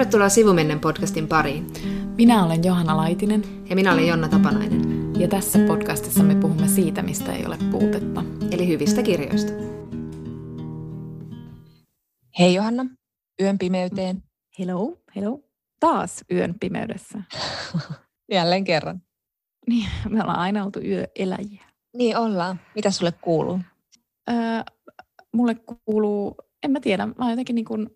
Tervetuloa Sivumennen podcastin pariin. Minä olen Johanna Laitinen. Ja minä olen Jonna Tapanainen. Ja tässä podcastissa me puhumme siitä, mistä ei ole puutetta. Eli hyvistä kirjoista. Hei Johanna, yön pimeyteen. Hello, hello. Taas yön pimeydessä. Jälleen kerran. Niin, me ollaan aina oltu yöeläjiä. Niin ollaan. Mitä sulle kuuluu? Öö, mulle kuuluu, en mä tiedä, mä oon jotenkin niin kuin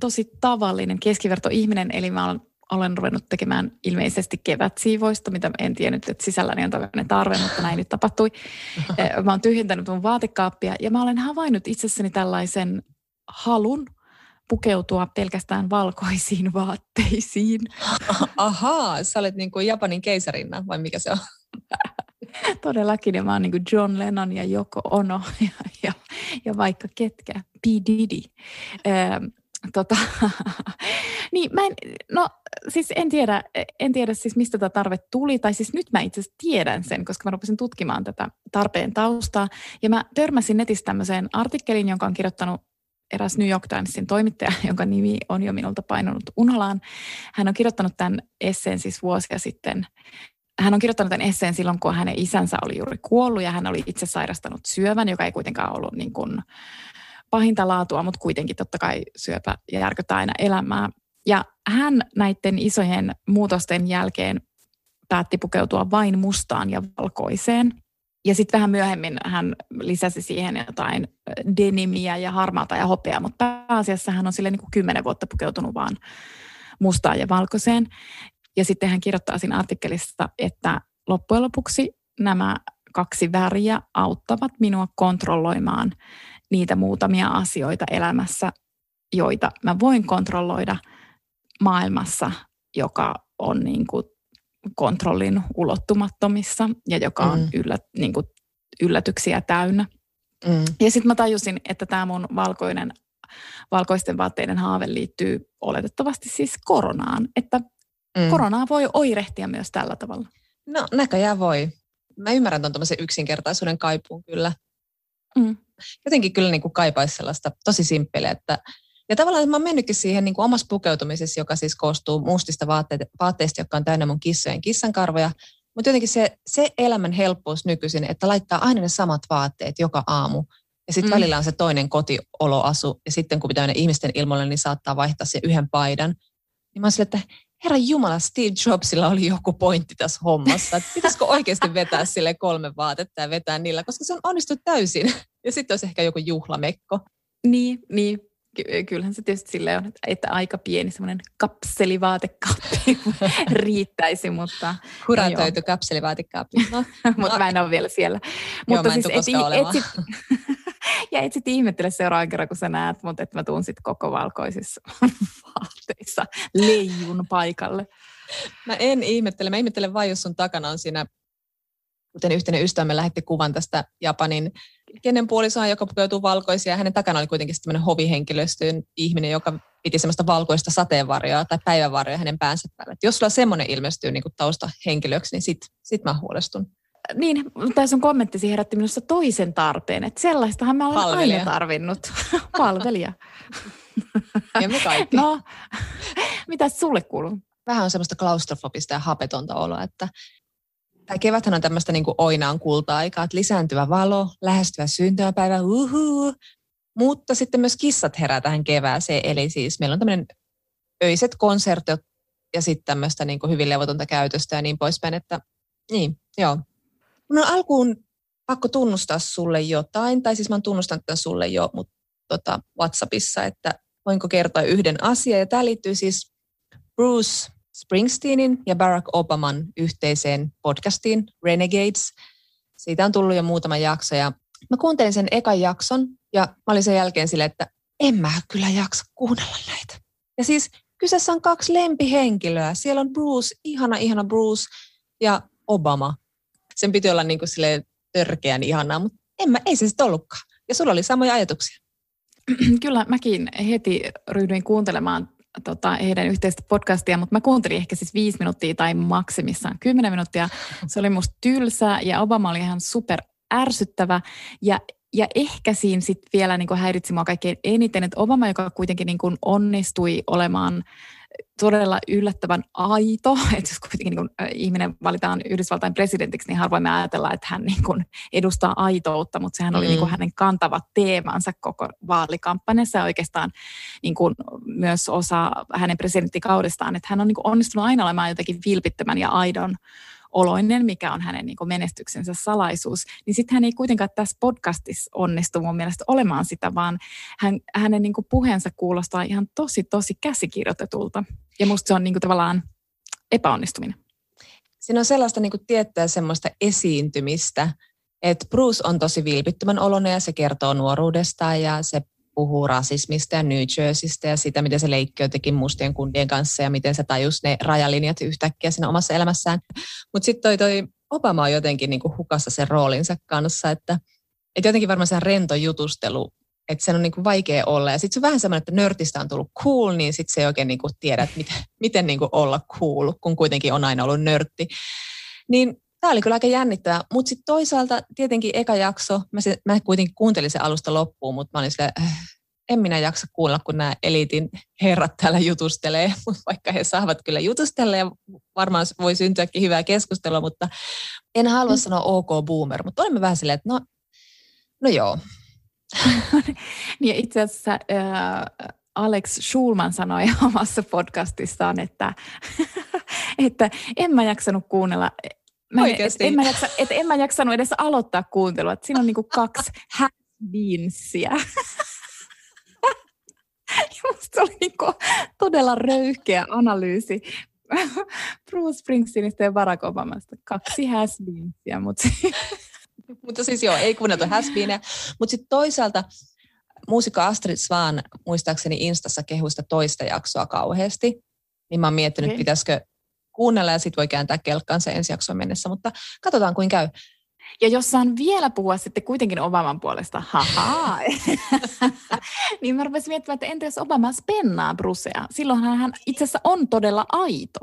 tosi tavallinen keskivertoihminen, eli mä olen, olen ruvennut tekemään ilmeisesti kevätsiivoista, mitä en tiennyt, että sisälläni on tämmöinen tarve, mutta näin nyt tapahtui. Mä oon tyhjentänyt mun vaatekaappia ja mä olen havainnut itsessäni tällaisen halun pukeutua pelkästään valkoisiin vaatteisiin. Ahaa, sä olet niin kuin Japanin keisarinna vai mikä se on? Todellakin, ja mä oon niin kuin John Lennon ja Joko Ono ja, ja, ja vaikka ketkä, P. Diddy. Ähm, tota, niin mä en, no siis en tiedä, en tiedä siis mistä tämä tarve tuli, tai siis nyt mä itse asiassa tiedän sen, koska mä rupesin tutkimaan tätä tarpeen taustaa, ja mä törmäsin netissä tämmöiseen artikkelin, jonka on kirjoittanut eräs New York Timesin toimittaja, jonka nimi on jo minulta painunut unolaan. Hän on kirjoittanut tämän esseen siis vuosia sitten. Hän on kirjoittanut tämän esseen silloin, kun hänen isänsä oli juuri kuollut ja hän oli itse sairastanut syövän, joka ei kuitenkaan ollut niin kuin pahinta laatua, mutta kuitenkin totta kai syöpä järkyttää aina elämää. Ja hän näiden isojen muutosten jälkeen päätti pukeutua vain mustaan ja valkoiseen. Ja sitten vähän myöhemmin hän lisäsi siihen jotain denimiä ja harmaata ja hopeaa, mutta pääasiassa hän on sille niin kuin kymmenen vuotta pukeutunut vaan mustaan ja valkoiseen. Ja sitten hän kirjoittaa siinä artikkelissa, että loppujen lopuksi nämä kaksi väriä auttavat minua kontrolloimaan niitä muutamia asioita elämässä, joita mä voin kontrolloida maailmassa, joka on niin kuin kontrollin ulottumattomissa ja joka on mm. yllä, niin kuin yllätyksiä täynnä. Mm. Ja sitten mä tajusin, että tämä mun valkoinen, valkoisten vaatteiden haave liittyy oletettavasti siis koronaan, että mm. koronaa voi oirehtia myös tällä tavalla. No näköjään voi. Mä ymmärrän tuon yksinkertaisuuden kaipuun kyllä. Mm. Jotenkin kyllä niin kuin kaipaisi sellaista tosi simppeliä, että ja tavallaan mä oon mennytkin siihen niin kuin omassa pukeutumisessa, joka siis koostuu mustista vaatteista, vaatteista jotka on täynnä mun kissojen kissankarvoja. Mutta jotenkin se, se elämän helppous nykyisin, että laittaa aina ne samat vaatteet joka aamu. Ja sitten mm. välillä on se toinen kotioloasu. Ja sitten kun pitää mennä ihmisten ilmoille, niin saattaa vaihtaa se yhden paidan. Niin mä oon sille, että herra Jumala, Steve Jobsilla oli joku pointti tässä hommassa. Että pitäisikö oikeasti vetää sille kolme vaatetta ja vetää niillä, koska se on onnistunut täysin. Ja sitten olisi ehkä joku juhlamekko. Niin, niin. Ky- kyllähän se tietysti silleen on, että aika pieni semmoinen kapselivaatekaappi riittäisi, mutta... Kuratoitu no kapselivaatekaappi. No, mutta no. mä en ole vielä siellä. Joo, mutta siis eti, etsit, ja et sitten ihmettele seuraavan kerran, kun sä näet, mutta että mä tuun sitten koko valkoisissa vaatteissa leijun paikalle. Mä en ihmettele. Mä ihmettelen vain, jos sun takana on siinä kuten yhteinen ystävämme lähetti kuvan tästä Japanin kenen puolisoa, joka pukeutuu valkoisia. Hänen takana oli kuitenkin tämmöinen hovihenkilöstön ihminen, joka piti semmoista valkoista sateenvarjoa tai päivävarjoa hänen päänsä päällä. Et jos sulla semmoinen ilmestyy niin taustahenkilöksi, niin sit, sit mä huolestun. Niin, tämä sun kommenttisi herätti minusta toisen tarpeen, että sellaistahan mä olen Palvelija. aina tarvinnut. Palvelija. ja me kaikki. No, mitä sulle kuuluu? Vähän on semmoista klaustrofobista ja hapetonta oloa, että Tämä keväthän on tämmöistä niin oinaan kulta-aikaa, että lisääntyvä valo, lähestyvä syntymäpäivä, uhuu. Mutta sitten myös kissat herää tähän kevääseen, eli siis meillä on tämmöinen öiset konsertit ja sitten tämmöistä niin hyvin levotonta käytöstä ja niin poispäin, että niin, joo. Mun on alkuun pakko tunnustaa sulle jotain, tai siis mä oon tunnustanut tämän sulle jo mutta tota, WhatsAppissa, että voinko kertoa yhden asian, ja tämä liittyy siis Bruce Springsteenin ja Barack Obaman yhteiseen podcastiin Renegades. Siitä on tullut jo muutama jakso ja mä kuuntelin sen ekan jakson ja mä olin sen jälkeen sille, että en mä kyllä jaksa kuunnella näitä. Ja siis kyseessä on kaksi lempihenkilöä. Siellä on Bruce, ihana ihana Bruce ja Obama. Sen piti olla niin kuin törkeän ihanaa, mutta en mä, ei se sitten ollutkaan. Ja sulla oli samoja ajatuksia. Kyllä mäkin heti ryhdyin kuuntelemaan tota, heidän yhteistä podcastia, mutta mä kuuntelin ehkä siis viisi minuuttia tai maksimissaan kymmenen minuuttia. Se oli musta tylsä ja Obama oli ihan super ärsyttävä. Ja ja ehkä siinä sitten vielä niin häiritsi mua kaikkein eniten, että Obama, joka kuitenkin niin onnistui olemaan todella yllättävän aito, että jos kuitenkin niin kun ihminen valitaan Yhdysvaltain presidentiksi, niin harvoin me ajatellaan, että hän niin kun edustaa aitoutta, mutta sehän oli mm. niin kun hänen kantava teemansa koko vaalikampanjassa ja oikeastaan niin kun myös osa hänen presidenttikaudestaan, että hän on niin onnistunut aina olemaan jotenkin vilpittömän ja aidon oloinen, mikä on hänen niin menestyksensä salaisuus, niin sitten hän ei kuitenkaan tässä podcastissa onnistu mun mielestä olemaan sitä, vaan hän, hänen niin puheensa kuulostaa ihan tosi, tosi käsikirjoitetulta. Ja musta se on niin tavallaan epäonnistuminen. Siinä on sellaista niin tiettyä semmoista esiintymistä, että Bruce on tosi vilpittömän oloinen ja se kertoo nuoruudestaan ja se puhuu rasismista ja New Jerseystä ja sitä, miten se leikki jotenkin mustien kundien kanssa ja miten se tajus ne rajalinjat yhtäkkiä siinä omassa elämässään. Mutta sitten toi, toi Obama on jotenkin niin kuin hukassa sen roolinsa kanssa, että, että jotenkin varmaan se rento jutustelu, että sen on niin kuin vaikea olla. Ja sitten se on vähän semmoinen, että nörtistä on tullut cool, niin sitten se ei oikein niin kuin tiedä, että miten, miten niin kuin olla cool, kun kuitenkin on aina ollut nörtti. Niin tämä oli kyllä aika jännittävää, mutta sitten toisaalta tietenkin eka jakso, mä, se, mä kuitenkin kuuntelin sen alusta loppuun, mutta mä olin sille, äh, en minä jaksa kuulla, kun nämä eliitin herrat täällä jutustelee, vaikka he saavat kyllä jutustella ja varmaan voi syntyäkin hyvää keskustelua, mutta en halua mm. sanoa ok boomer, mutta olemme vähän silleen, että no, no joo. niin itse asiassa äh, Alex Schulman sanoi omassa podcastissaan, että, että en mä jaksanut kuunnella Mä en, et, en, mä jaksa, et en mä jaksanut edes aloittaa kuuntelua. Et siinä on niinku kaksi häsbiinsiä. Musta oli niinku todella röyhkeä analyysi Bruce Springsteenistä ja Barack Obamasta. Kaksi häsbiinsiä, mutta... mutta siis joo, ei kuunneltu häsbiinejä. Mutta sitten toisaalta muusikko Astrid Svan muistaakseni Instassa kehuista toista jaksoa kauheasti. Niin mä oon miettinyt, okay. pitäisikö kuunnella ja sitten voi kääntää kelkkaan se ensi jaksoon mennessä, mutta katsotaan kuin käy. Ja jos saan vielä puhua sitten kuitenkin Obaman puolesta, haha, niin mä rupesin miettimään, että entä jos Obama spennaa Brusea? Silloinhan hän itse asiassa on todella aito.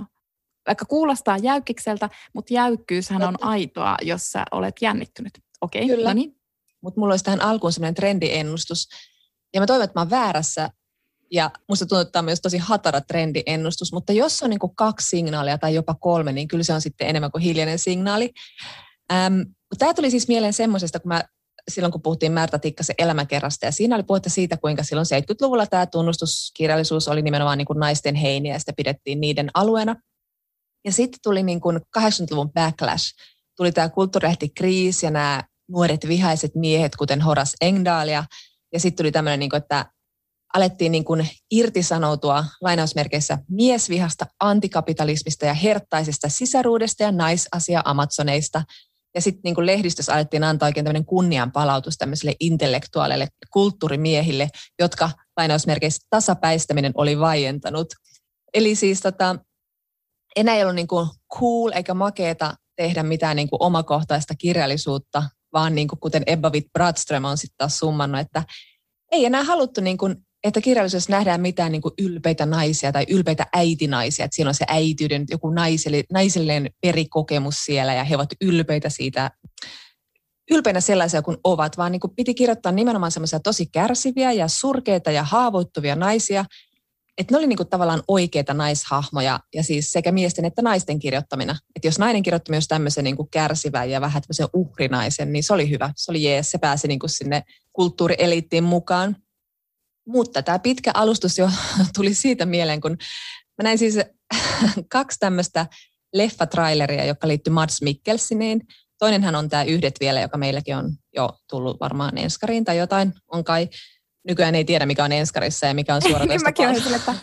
Vaikka kuulostaa jäykkikseltä, mutta jäykkyyshän on aitoa, jos sä olet jännittynyt. Okei, okay, Kyllä. no niin. Mutta mulla olisi tähän alkuun sellainen trendiennustus. Ja mä toivon, että mä oon väärässä, ja musta tuntuu, että tämä on myös tosi hatara trendiennustus, mutta jos on niin kuin kaksi signaalia tai jopa kolme, niin kyllä se on sitten enemmän kuin hiljainen signaali. Ähm, tämä tuli siis mieleen semmoisesta, kun mä silloin kun puhuttiin Märta Tikkasen elämäkerrasta, ja siinä oli puhetta siitä, kuinka silloin 70-luvulla tämä tunnustuskirjallisuus oli nimenomaan niin kuin naisten heiniä, ja sitä pidettiin niiden alueena. Ja sitten tuli niin kuin 80-luvun backlash, tuli tämä kriisi ja nämä nuoret vihaiset miehet, kuten Horace Engdahl, ja, ja sitten tuli tämmöinen, niin kuin, että alettiin niin kuin irtisanoutua lainausmerkeissä miesvihasta, antikapitalismista ja herttaisesta sisaruudesta ja naisasia-amazoneista. Ja sitten niin lehdistössä alettiin antaa oikein tämmöinen kunnianpalautus tämmöisille intellektuaaleille kulttuurimiehille, jotka lainausmerkeissä tasapäistäminen oli vaientanut. Eli siis tota, enää ei ollut niin kuin cool eikä makeeta tehdä mitään niin kuin omakohtaista kirjallisuutta, vaan niin kuin kuten Ebba Witt-Bradström on sitten taas summannut, että ei enää haluttu niin kuin että kirjallisuudessa nähdään mitään niin kuin ylpeitä naisia tai ylpeitä äitinaisia, että siellä on se äitiyden joku naiselle, naiselleen perikokemus siellä ja he ovat ylpeitä siitä, ylpeinä sellaisia kuin ovat, vaan niin kuin piti kirjoittaa nimenomaan semmoisia tosi kärsiviä ja surkeita ja haavoittuvia naisia, että ne oli niin kuin tavallaan oikeita naishahmoja ja siis sekä miesten että naisten kirjoittamina. Että jos nainen kirjoitti myös tämmöisen niin kuin kärsivän ja vähän tämmöisen uhrinaisen, niin se oli hyvä. Se oli jees, se pääsi niin kuin sinne kulttuurieliittiin mukaan. Mutta tämä pitkä alustus jo tuli siitä mieleen, kun mä näin siis kaksi tämmöistä leffatraileria, joka liittyy Mads Mikkelsiniin. Toinenhan on tämä Yhdet vielä, joka meilläkin on jo tullut varmaan enskariin tai jotain. On kai nykyään ei tiedä, mikä on enskarissa ja mikä on suoratoista. niin mäkin sille, että,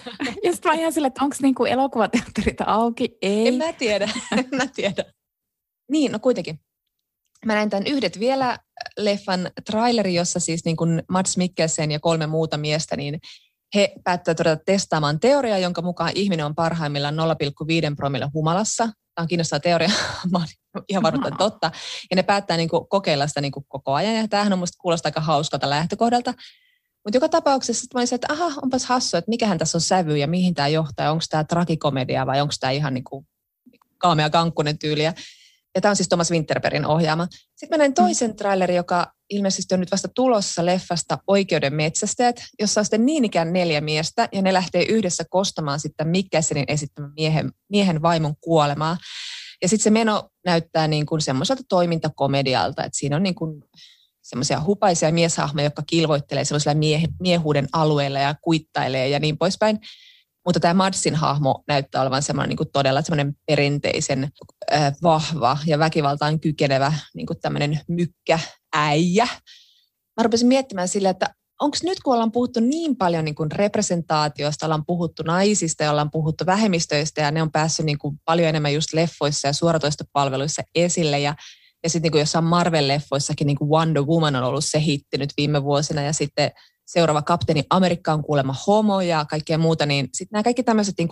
ja sitten mä ihan sille, että onko niinku elokuvateatterit auki? Ei. En mä tiedä, en mä tiedä. Niin, no kuitenkin. Mä näin tämän Yhdet vielä leffan traileri, jossa siis niin kuin Mats Mikkelsen ja kolme muuta miestä, niin he päättävät todeta testaamaan teoriaa, jonka mukaan ihminen on parhaimmillaan 0,5 promille humalassa. Tämä on kiinnostava teoria, mä olen ihan varma, että totta. Ja ne päättää niin kuin kokeilla sitä niin kuin koko ajan, ja tämähän on musta kuulostaa aika hauskalta lähtökohdalta. Mutta joka tapauksessa mä olisin, että aha, onpas hassu, että mikähän tässä on sävy ja mihin tämä johtaa, onko tämä trakikomedia vai onko tämä ihan niin kuin kaamea kankkunen tyyliä. Ja tämä on siis Thomas Winterbergin ohjaama. Sitten mä näin mm. toisen trailerin, joka ilmeisesti on nyt vasta tulossa leffasta Oikeuden metsästäjät, jossa on sitten niin ikään neljä miestä, ja ne lähtee yhdessä kostamaan sitten Mikkelsenin esittämän miehen, miehen vaimon kuolemaa. Ja sitten se meno näyttää niin kuin semmoiselta toimintakomedialta, että siinä on niin kuin semmoisia hupaisia mieshahmoja, jotka kilvoittelee semmoisella mie- miehuuden alueella ja kuittailee ja niin poispäin. Mutta tämä Madsin hahmo näyttää olevan semmoinen niin todella semmoinen perinteisen äh, vahva ja väkivaltaan kykenevä niin tämmöinen mykkä äijä. Mä rupesin miettimään sillä, että onko nyt kun ollaan puhuttu niin paljon niin kuin representaatiosta, ollaan puhuttu naisista ja ollaan puhuttu vähemmistöistä ja ne on päässyt niin paljon enemmän just leffoissa ja suoratoistopalveluissa esille ja ja sitten niin jossain Marvel-leffoissakin niin Wonder Woman on ollut se hitti nyt viime vuosina ja sitten seuraava kapteeni Amerikka on kuulemma homo ja kaikkea muuta, niin sitten nämä kaikki tämmöiset niin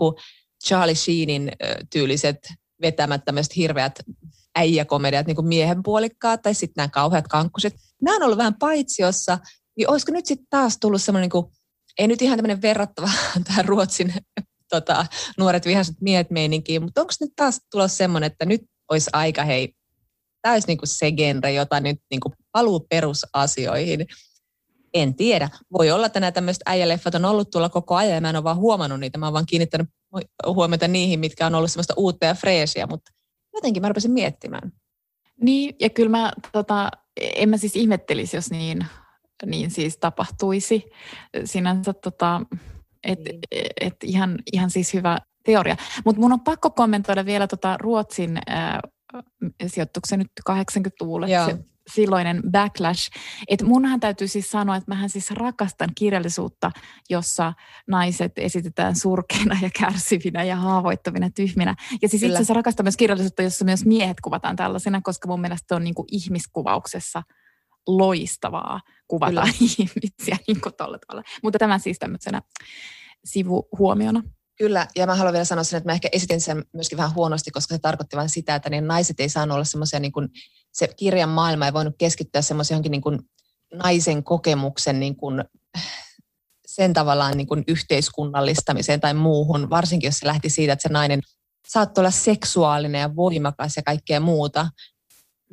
Charlie Sheenin tyyliset vetämät tämmöiset hirveät äijäkomediat, niin kuin miehen puolikkaat tai sitten nämä kauheat kankkuset. Nämä on ollut vähän paitsiossa, niin olisiko nyt sitten taas tullut semmoinen, niin kuin, ei nyt ihan tämmöinen verrattava tähän Ruotsin tota, nuoret vihaset miehet meininkiin, mutta onko nyt taas tulossa semmoinen, että nyt olisi aika hei tämä olisi niin kuin se genre, jota nyt niin kuin paluu perusasioihin. En tiedä. Voi olla, että nämä tämmöiset äijäleffat on ollut tuolla koko ajan ja mä en ole vaan huomannut niitä. Mä oon vaan kiinnittänyt huomiota niihin, mitkä on ollut semmoista uutta ja freesiä, mutta jotenkin mä rupesin miettimään. Niin, ja kyllä mä, tota, en mä siis ihmettelisi, jos niin, niin siis tapahtuisi. Sinänsä tota, et, niin. et ihan, ihan siis hyvä teoria. Mutta mun on pakko kommentoida vielä tota Ruotsin äh, sijoittuiko se nyt 80-luvulle, se silloinen backlash. Että munhan täytyy siis sanoa, että mähän siis rakastan kirjallisuutta, jossa naiset esitetään surkeina ja kärsivinä ja haavoittavina tyhminä. Ja siis itse asiassa rakastan myös kirjallisuutta, jossa myös miehet kuvataan tällaisena, koska mun mielestä se on niin kuin ihmiskuvauksessa loistavaa kuvata Kyllä. ihmisiä niin kuin tavalla. Mutta tämä siis tämmöisenä sivuhuomiona. Kyllä, ja mä haluan vielä sanoa sen, että mä ehkä esitin sen myöskin vähän huonosti, koska se tarkoitti vain sitä, että niin naiset ei saanut olla semmoisia, niin kuin, se kirjan maailma ei voinut keskittyä semmoisen johonkin niin kuin naisen kokemuksen niin kuin, sen tavallaan niin kuin yhteiskunnallistamiseen tai muuhun, varsinkin jos se lähti siitä, että se nainen saattoi olla seksuaalinen ja voimakas ja kaikkea muuta,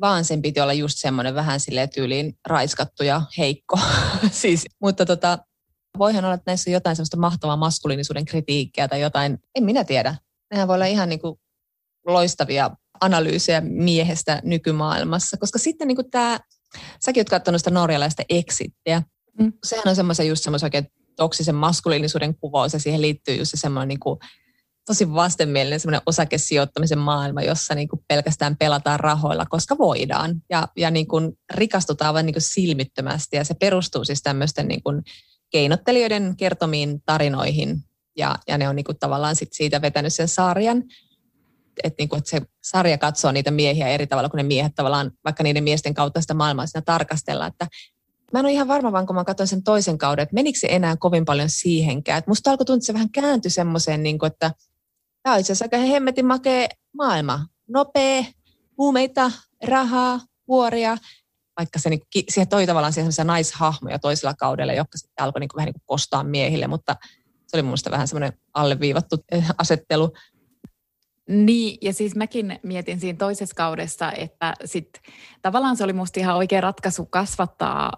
vaan sen piti olla just semmoinen vähän silleen tyyliin raiskattu ja heikko. siis, mutta tota, Voihan olla, että näissä on jotain sellaista mahtavaa maskuliinisuuden kritiikkiä tai jotain, en minä tiedä. Nehän voi olla ihan niin kuin loistavia analyysejä miehestä nykymaailmassa, koska sitten niin kuin tämä, säkin oot katsonut sitä norjalaista exittiä, mm. sehän on semmoisen just semmoisen oikein toksisen maskuliinisuuden kuvaus ja siihen liittyy just se semmoinen niin kuin tosi vastenmielinen semmoinen osakesijoittamisen maailma, jossa niin kuin pelkästään pelataan rahoilla, koska voidaan ja, ja niin kuin rikastutaan vain niin kuin silmittömästi ja se perustuu siis tämmöisten niin kuin keinottelijoiden kertomiin tarinoihin ja, ja ne on niin kuin tavallaan sit siitä vetänyt sen sarjan. Että niin kuin, se sarja katsoo niitä miehiä eri tavalla kuin ne miehet tavallaan, vaikka niiden miesten kautta sitä maailmaa siinä tarkastella. Että mä en ole ihan varma, vaan kun mä katsoin sen toisen kauden, että menikö se enää kovin paljon siihenkään. Että musta alkoi tuntua, että se vähän kääntyi semmoiseen, niin kuin, että tämä on itse asiassa aika hemmetin makea maailma. Nopea, huumeita, rahaa, vuoria vaikka se niin, siihen toi tavallaan siihen naishahmoja toisella kaudella, jotka sitten alkoi niin kuin, vähän niin kuin kostaa miehille, mutta se oli mun vähän semmoinen alleviivattu eh, asettelu. Niin, ja siis mäkin mietin siinä toisessa kaudessa, että sit, tavallaan se oli musta ihan oikea ratkaisu kasvattaa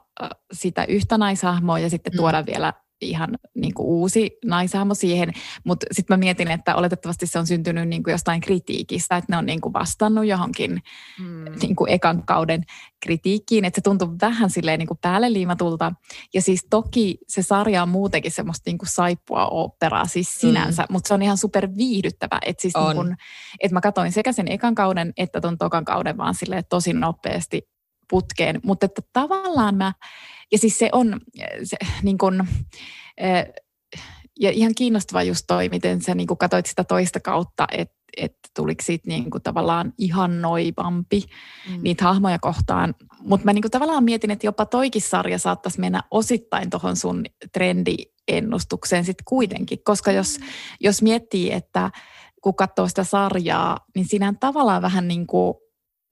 sitä yhtä naishahmoa ja sitten mm. tuoda vielä ihan niin kuin uusi naisahmo siihen, mutta sitten mä mietin, että oletettavasti se on syntynyt niin kuin jostain kritiikistä, että ne on niin kuin vastannut johonkin mm. niin kuin ekan kauden kritiikkiin, että se tuntui vähän silleen niin kuin päälle liimatulta. Ja siis toki se sarja on muutenkin semmoista niin kuin saippua operaa siis sinänsä, mm. mutta se on ihan super viihdyttävä. Että siis niin kuin, että mä katsoin sekä sen ekan kauden että ton tokan kauden vaan silleen tosi nopeasti putkeen. Mutta että tavallaan mä ja siis se on se, niin kuin, ja ihan kiinnostava just toi, miten sä niin katsoit sitä toista kautta, että että tuliko siitä niin kuin tavallaan ihannoivampi mm. niitä hahmoja kohtaan. Mutta mä niin kuin tavallaan mietin, että jopa toikin sarja saattaisi mennä osittain tuohon sun trendiennustukseen sitten kuitenkin. Koska jos, mm. jos miettii, että kun katsoo sitä sarjaa, niin siinä tavallaan vähän niin kuin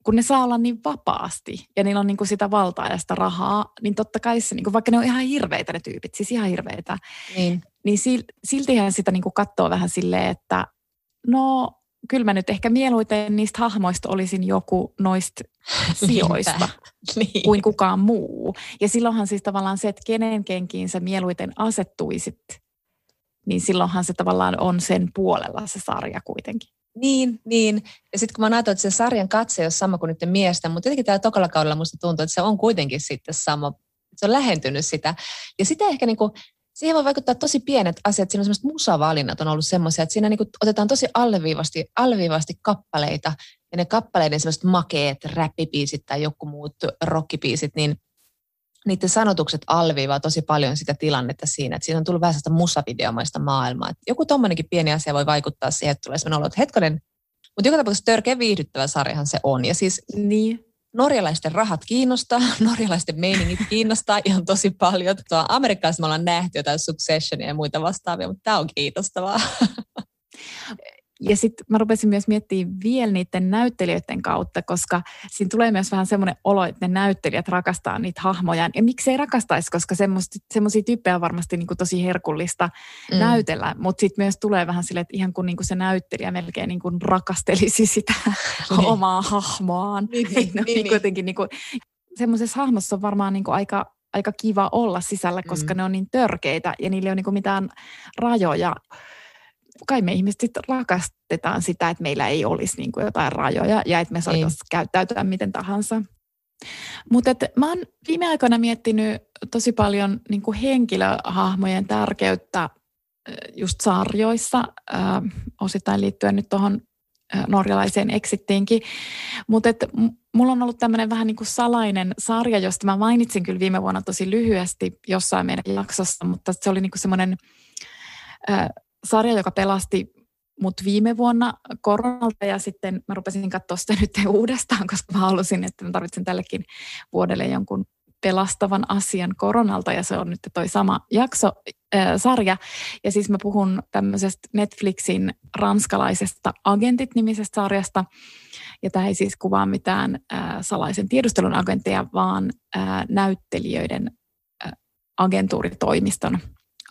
kun ne saa olla niin vapaasti ja niillä on niin kuin sitä valtaa ja sitä rahaa, niin totta kai se, niin kuin, vaikka ne on ihan hirveitä ne tyypit, siis ihan hirveitä, niin, niin siltihän sitä niin kuin katsoo vähän silleen, että no kyllä mä nyt ehkä mieluiten niistä hahmoista olisin joku noista sijoista niin. kuin kukaan muu. Ja silloinhan siis tavallaan se, että kenen kenkiin sä mieluiten asettuisit, niin silloinhan se tavallaan on sen puolella se sarja kuitenkin. Niin, niin. Ja sitten kun mä ajattelin, että se sarjan katse on sama kuin niiden miestä, mutta jotenkin täällä tokalla kaudella musta tuntuu, että se on kuitenkin sitten sama. Se on lähentynyt sitä. Ja sitä ehkä niin kuin, siihen voi vaikuttaa tosi pienet asiat. Siinä on semmoiset musavalinnat on ollut semmoisia, että siinä niin kuin otetaan tosi alleviivasti, alleviivasti kappaleita ja ne kappaleiden semmoiset makeet räppipiisit tai joku muut rockipiisit, niin niiden sanotukset alviivaa tosi paljon sitä tilannetta siinä, että siinä on tullut vähän sellaista musavideomaista maailmaa. Että joku tommonenkin pieni asia voi vaikuttaa siihen, että tulee sellainen olo, että hetkonen, mutta joka tapauksessa törkeä viihdyttävä sarjahan se on. Ja siis niin. norjalaisten rahat kiinnostaa, norjalaisten meiningit kiinnostaa ihan tosi paljon. Tuo Amerikassa me ollaan nähty jotain Successionia ja muita vastaavia, mutta tämä on kiinnostavaa. Ja sitten mä rupesin myös miettimään vielä niiden näyttelijöiden kautta, koska siinä tulee myös vähän semmoinen olo, että ne näyttelijät rakastaa niitä hahmoja. Ja miksei rakastaisi, koska semmoisia tyyppejä on varmasti niin kuin tosi herkullista mm. näytellä. Mutta sitten myös tulee vähän silleen, että ihan kuin, niin kuin se näyttelijä melkein niin kuin rakastelisi sitä niin. omaa hahmoaan. Niin, niin, niin, niin, niin. niin kuin, semmoisessa hahmossa on varmaan niin kuin aika aika kiva olla sisällä, koska mm. ne on niin törkeitä ja niillä ei ole niin mitään rajoja kai me ihmiset rakastetaan sitä, että meillä ei olisi niin kuin jotain rajoja ja että me saataisiin niin. käyttäytyä miten tahansa. Mutta mä oon viime aikoina miettinyt tosi paljon niin kuin henkilöhahmojen tärkeyttä just sarjoissa, äh, osittain liittyen nyt tuohon norjalaiseen exittiinkin. Mutta mulla on ollut tämmöinen vähän niin kuin salainen sarja, josta mä mainitsin kyllä viime vuonna tosi lyhyesti jossain meidän jaksossa, mutta se oli niin kuin semmoinen sarja, joka pelasti mut viime vuonna koronalta ja sitten mä rupesin katsoa sitä nyt uudestaan, koska mä halusin, että mä tarvitsen tällekin vuodelle jonkun pelastavan asian koronalta ja se on nyt toi sama jakso, äh, sarja. Ja siis mä puhun tämmöisestä Netflixin ranskalaisesta Agentit-nimisestä sarjasta. Ja tämä ei siis kuvaa mitään äh, salaisen tiedustelun agentteja, vaan äh, näyttelijöiden äh, agentuuritoimiston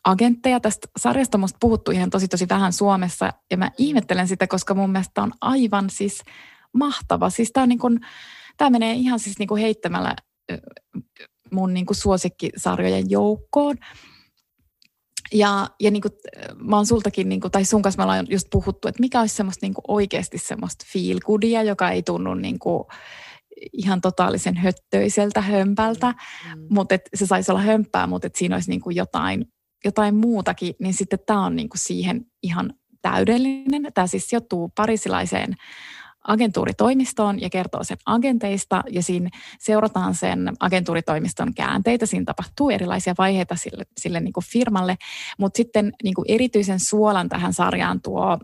agentteja. Tästä sarjasta on puhuttu ihan tosi tosi vähän Suomessa ja mä ihmettelen sitä, koska mun mielestä on aivan siis mahtava. Siis tämä, on niin kuin, tämä menee ihan siis niin kuin heittämällä mun niin kuin suosikkisarjojen joukkoon. Ja, ja niin kuin, mä oon sultakin, niin kuin, tai sun kanssa me ollaan just puhuttu, että mikä olisi semmoista niin kuin oikeasti semmoista feel goodia, joka ei tunnu niin kuin, ihan totaalisen höttöiseltä hömpältä, mm. mutta se saisi olla hömppää, mutta siinä olisi niin kuin jotain jotain muutakin, niin sitten tämä on niin kuin siihen ihan täydellinen. Tämä siis sijoittuu parisilaiseen agentuuritoimistoon ja kertoo sen agenteista ja siinä seurataan sen agentuuritoimiston käänteitä. Siinä tapahtuu erilaisia vaiheita sille, sille niin kuin firmalle, mutta sitten niin kuin erityisen suolan tähän sarjaan tuo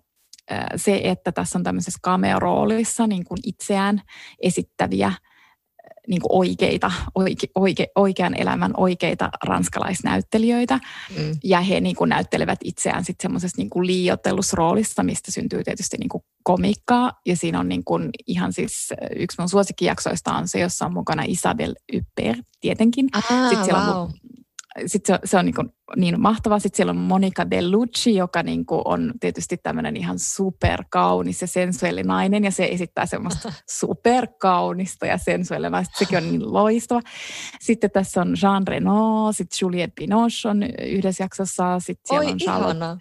se, että tässä on tämmöisessä cameo-roolissa niin kuin itseään esittäviä niin kuin oikeita, oike, oike, oikean elämän oikeita ranskalaisnäyttelijöitä. Mm. Ja he niin kuin näyttelevät itseään sitten semmoisessa niin liioitellussa roolissa, mistä syntyy tietysti niin kuin komikkaa. Ja siinä on niin kuin ihan siis yksi mun suosikkijaksoista on se, jossa on mukana Isabel Ypper tietenkin. Ah, sitten siellä wow. on sitten se, se on niin, kuin niin mahtavaa. Sitten siellä on Monica Bellucci, joka niin kuin on tietysti tämmöinen ihan superkaunis ja sensuellinen nainen, ja se esittää semmoista superkaunista ja sensuellista. Sekin on niin loistava. Sitten tässä on Jean Reno, sitten Juliette Binoche on yhdessä jaksossa, sitten siellä Oi, on Charlotte. Ihana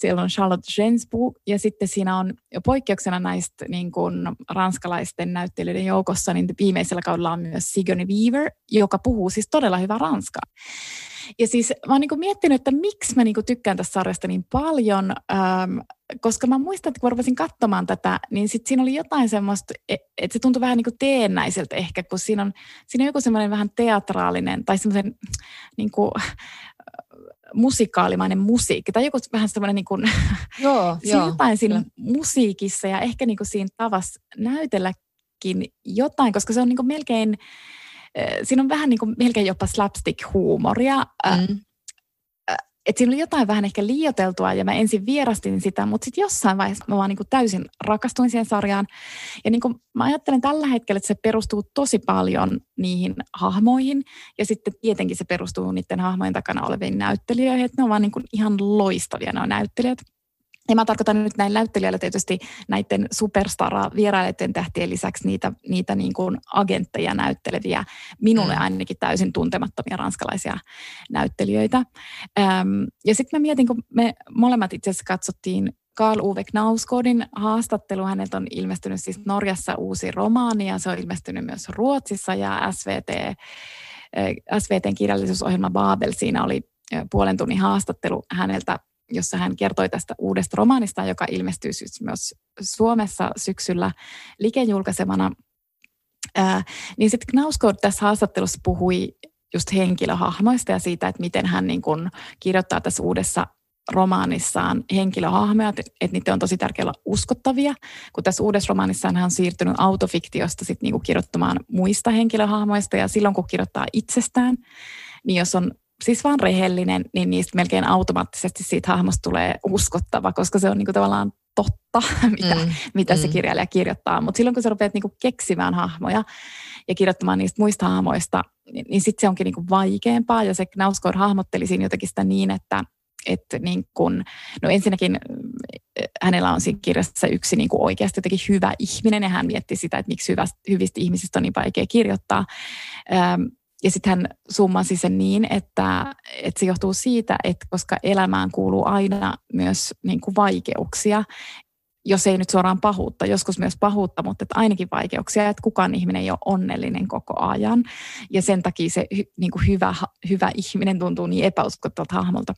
siellä on Charlotte Gainsbourg ja sitten siinä on poikkeuksena näistä niin kuin ranskalaisten näyttelijöiden joukossa, niin viimeisellä kaudella on myös Sigourney Weaver, joka puhuu siis todella hyvää ranskaa. Ja siis mä oon niin miettinyt, että miksi mä niin tykkään tästä sarjasta niin paljon, ähm, koska mä muistan, että kun mä rupesin katsomaan tätä, niin sit siinä oli jotain semmoista, e, että se tuntui vähän niin kuin teennäiseltä ehkä, kun siinä on, siinä on joku semmoinen vähän teatraalinen tai semmoisen niin kuin, musikaalimainen musiikki. Tai joku vähän semmoinen niin kuin, joo, joo, jotain siinä musiikissa ja ehkä niin kuin siinä tavassa näytelläkin jotain, koska se on niin kuin melkein, siinä on vähän niin kuin melkein jopa slapstick-huumoria. Mm että siinä oli jotain vähän ehkä liioteltua ja mä ensin vierastin sitä, mutta sitten jossain vaiheessa mä vaan niin kuin täysin rakastuin siihen sarjaan. Ja niin kuin mä ajattelen tällä hetkellä, että se perustuu tosi paljon niihin hahmoihin ja sitten tietenkin se perustuu niiden hahmojen takana oleviin näyttelijöihin, että ne on vaan niin kuin ihan loistavia on näyttelijät. Ja mä tarkoitan nyt näin näyttelijöillä tietysti näiden superstara vierailijoiden tähtien lisäksi niitä, niitä niin kuin agentteja näytteleviä, minulle mm. ainakin täysin tuntemattomia ranskalaisia näyttelijöitä. Öm, ja sitten mä mietin, kun me molemmat itse asiassa katsottiin Karl Uwe Knausgårdin haastattelu. Häneltä on ilmestynyt siis Norjassa uusi romaani ja se on ilmestynyt myös Ruotsissa ja SVT, SVTn kirjallisuusohjelma Babel, siinä oli puolen tunnin haastattelu häneltä jossa hän kertoi tästä uudesta romaanista, joka ilmestyy siis myös Suomessa syksyllä likejulkaisemana. Ää, niin sitten Knausgård tässä haastattelussa puhui just henkilöhahmoista ja siitä, että miten hän niin kun kirjoittaa tässä uudessa romaanissaan henkilöhahmoja, että, niitä on tosi tärkeää olla uskottavia, kun tässä uudessa romaanissaan hän on siirtynyt autofiktiosta sit niin kirjoittamaan muista henkilöhahmoista ja silloin kun kirjoittaa itsestään, niin jos on siis vaan rehellinen, niin niistä melkein automaattisesti siitä hahmosta tulee uskottava, koska se on niinku tavallaan totta, mitä, mm, mitä mm. se kirjailija kirjoittaa. Mutta silloin kun sä rupeat niinku keksimään hahmoja ja kirjoittamaan niistä muista hahmoista, niin, niin sitten se onkin niinku vaikeampaa. Ja se Knausgård hahmotteli siinä jotenkin sitä niin, että että niin kun, no ensinnäkin hänellä on siinä kirjassa yksi niin kuin oikeasti jotenkin hyvä ihminen ja hän mietti sitä, että miksi hyvä, hyvistä ihmisistä on niin vaikea kirjoittaa. Ja sitten hän summasi sen niin, että, että se johtuu siitä, että koska elämään kuuluu aina myös niin kuin vaikeuksia, jos ei nyt suoraan pahuutta, joskus myös pahuutta, mutta että ainakin vaikeuksia, että kukaan ihminen ei ole onnellinen koko ajan. Ja sen takia se niin kuin hyvä, hyvä ihminen tuntuu niin epäuskottavalta hahmolta.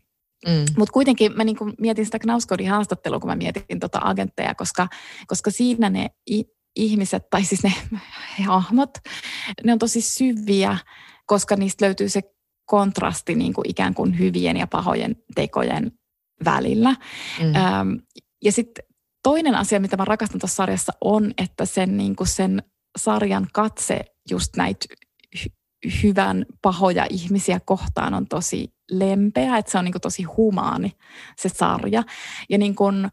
Mm. Mutta kuitenkin mä niinku mietin sitä Knausgårdin haastattelua, kun mä mietin tota agentteja, koska, koska siinä ne ihmiset, tai siis ne hahmot, ne on tosi syviä koska niistä löytyy se kontrasti niin kuin ikään kuin hyvien ja pahojen tekojen välillä. Mm. Ähm, ja sitten toinen asia, mitä mä rakastan tuossa sarjassa on, että sen, niin kuin sen sarjan katse just näitä hyvän pahoja ihmisiä kohtaan on tosi lempeä, että se on niin kuin tosi humaani se sarja. Ja niin kuin,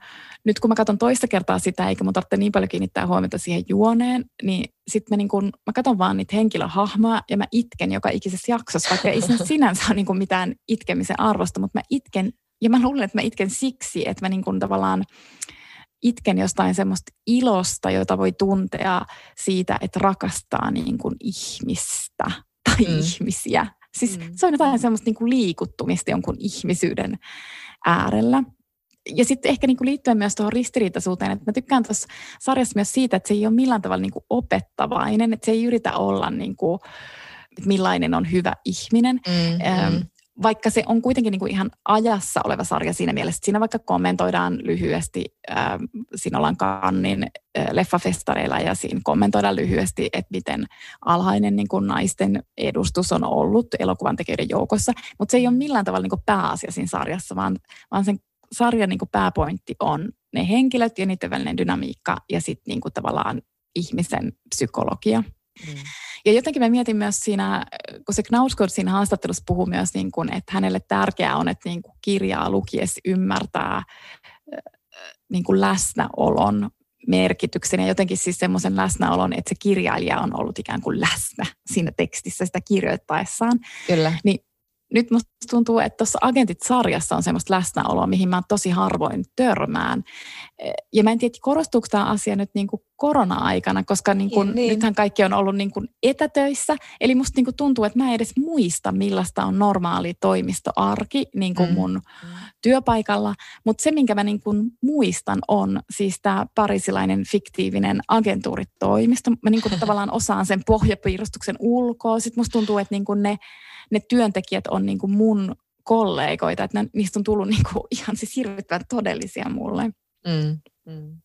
nyt kun mä katson toista kertaa sitä, eikä mun tarvitse niin paljon kiinnittää huomiota siihen juoneen, niin sitten mä, niin kuin, mä katson vaan niitä henkilöhahmoja ja mä itken joka ikisessä jaksossa, vaikka ei sinänsä ole niin kuin mitään itkemisen arvosta, mutta mä itken, ja mä luulen, että mä itken siksi, että mä niin kuin tavallaan itken jostain semmoista ilosta, jota voi tuntea siitä, että rakastaa niin kuin ihmistä tai mm. ihmisiä. Siis mm. se on jotain semmoista niin kuin liikuttumista jonkun ihmisyyden äärellä. Ja sitten ehkä niin kuin liittyen myös tuohon ristiriitaisuuteen, että mä tykkään tuossa sarjassa myös siitä, että se ei ole millään tavalla niin kuin opettavainen, että se ei yritä olla niin kuin, että millainen on hyvä ihminen. Mm, ähm, mm vaikka se on kuitenkin niin kuin ihan ajassa oleva sarja siinä mielessä, että siinä vaikka kommentoidaan lyhyesti, äh, siinä ollaan Kannin äh, leffafestareilla ja siinä kommentoidaan lyhyesti, että miten alhainen niin kuin naisten edustus on ollut elokuvan tekijöiden joukossa, mutta se ei ole millään tavalla niin kuin pääasia siinä sarjassa, vaan, vaan sen sarjan niin kuin pääpointti on ne henkilöt ja niiden välinen dynamiikka ja sitten niin kuin tavallaan ihmisen psykologia. Mm. Ja jotenkin mä mietin myös siinä, kun se Knausgård siinä haastattelussa puhuu myös, niin kuin, että hänelle tärkeää on, että niin kuin kirjaa lukiessa ymmärtää niin kuin läsnäolon merkityksen ja jotenkin siis semmoisen läsnäolon, että se kirjailija on ollut ikään kuin läsnä siinä tekstissä sitä kirjoittaessaan. Kyllä. Niin nyt musta tuntuu, että tuossa Agentit-sarjassa on semmoista läsnäoloa, mihin mä tosi harvoin törmään. Ja mä en tiedä, korostuuko tämä asia nyt niin kuin korona-aikana, koska niin kuin, niin. nythän kaikki on ollut niin kuin etätöissä. Eli musta niin kuin tuntuu, että mä en edes muista, millaista on normaali toimistoarki niin kuin mm. mun työpaikalla. Mutta se, minkä mä niin kuin muistan, on siis tämä parisilainen fiktiivinen agentuuritoimisto. Mä niin kuin tavallaan osaan sen pohjapiirustuksen ulkoa. Sitten musta tuntuu, että niin kuin ne ne työntekijät on niin kuin mun kollegoita, että ne, niistä on tullut niin kuin ihan siis hirvittävän todellisia mulle. Mm, mm.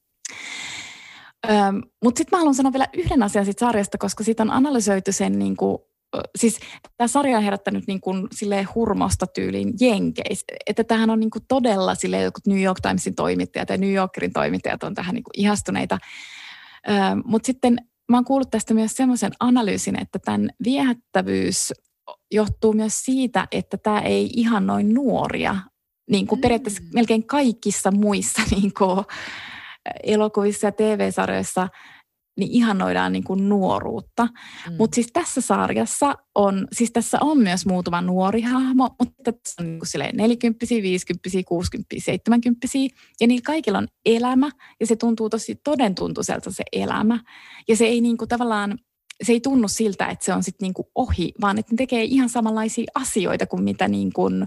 Mutta sitten mä haluan sanoa vielä yhden asian siitä sarjasta, koska siitä on analysoitu sen, niin kuin, siis tämä sarja on herättänyt niin kuin, hurmosta tyyliin jenkeis. Että tähän on niin kuin, todella sille jotkut New York Timesin toimittajat ja New Yorkerin toimittajat on tähän niin kuin, ihastuneita. Mutta sitten mä oon kuullut tästä myös semmoisen analyysin, että tämän viehättävyys johtuu myös siitä, että tämä ei ihan noin nuoria. Niin kuin mm. periaatteessa melkein kaikissa muissa niin kuin elokuvissa ja TV-sarjoissa niin ihannoidaan niin kuin nuoruutta. Mm. Mutta siis tässä sarjassa on, siis tässä on myös muutama nuori hahmo, mutta tässä on niin kuin silleen 40, 50, 60, 70 ja niillä kaikilla on elämä ja se tuntuu tosi todentuntuiselta se elämä. Ja se ei niin kuin tavallaan, se ei tunnu siltä, että se on sitten niin kuin ohi, vaan että ne tekee ihan samanlaisia asioita kuin mitä niin kuin,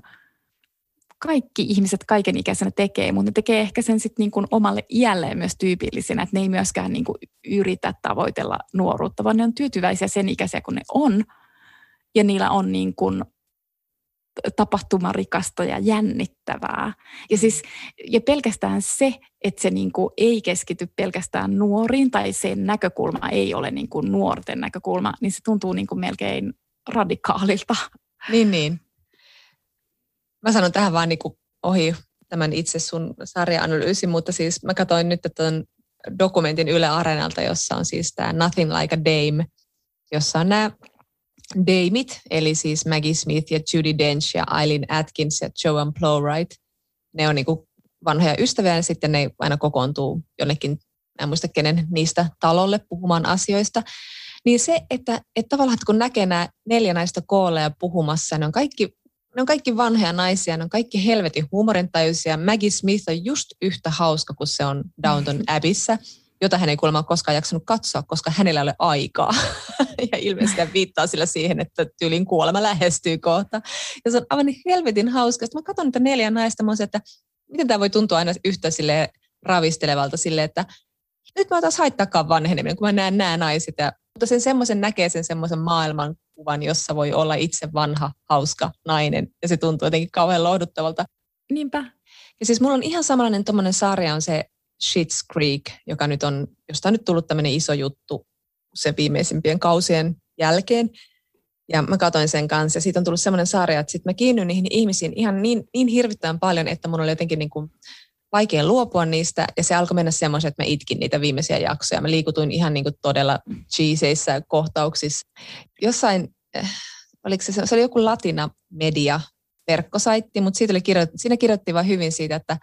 kaikki ihmiset kaikenikäisenä tekee, mutta ne tekee ehkä sen sitten niin kuin omalle iälleen myös tyypillisenä, että ne ei myöskään niin kuin yritä tavoitella nuoruutta, vaan ne on tyytyväisiä sen ikäisiä kuin ne on. Ja niillä on niin kuin tapahtumarikasta ja jännittävää. Ja, siis, ja pelkästään se, että se niin kuin ei keskity pelkästään nuoriin tai sen näkökulma ei ole niin kuin nuorten näkökulma, niin se tuntuu niin kuin melkein radikaalilta. Niin, niin. Mä sanon tähän vaan niin ohi tämän itse sun sarja-analyysin, mutta siis mä katsoin nyt tämän dokumentin Yle Areenalta, jossa on siis tämä Nothing Like a Dame, jossa on nämä Dameit, eli siis Maggie Smith ja Judy Dench ja Eileen Atkins ja Joan Plowright. Ne on niin vanhoja ystäviä ja sitten ne aina kokoontuu jonnekin, en muista kenen niistä talolle puhumaan asioista. Niin se, että, että tavallaan että kun näkee nämä neljä naista koolle ja puhumassa, ne on kaikki ne on kaikki vanhoja naisia, ne on kaikki helvetin huumorintajuisia. Maggie Smith on just yhtä hauska kuin se on Downton Abbeyssä, jota hän ei kuulemma koskaan jaksanut katsoa, koska hänellä ei ole aikaa. ja ilmeisesti hän viittaa sillä siihen, että tyylin kuolema lähestyy kohta. Ja se on aivan helvetin hauska. Sitten mä katson niitä neljä naista, mä että miten tämä voi tuntua aina yhtä sille ravistelevalta sille, että nyt mä taas haittaakaan vanheneminen, kun mä näen nämä naiset. Ja, mutta sen semmoisen näkee sen semmoisen maailman kuvan, jossa voi olla itse vanha, hauska nainen. Ja se tuntuu jotenkin kauhean lohduttavalta. Niinpä. Ja siis mulla on ihan samanlainen tuommoinen sarja on se Shits Creek, joka nyt on, josta on nyt tullut tämmöinen iso juttu sen viimeisimpien kausien jälkeen. Ja mä katsoin sen kanssa ja siitä on tullut semmoinen sarja, että sitten mä kiinnyin niihin ihmisiin ihan niin, niin hirvittävän paljon, että mun oli jotenkin niin kuin vaikea luopua niistä ja se alkoi mennä semmoisen, että mä itkin niitä viimeisiä jaksoja. Mä liikutuin ihan niin kuin todella cheeseissä kohtauksissa. Jossain, äh, oliko se, se oli joku latina media verkkosaitti, mutta siitä oli kirjoit, siinä kirjoitti vain hyvin siitä, että,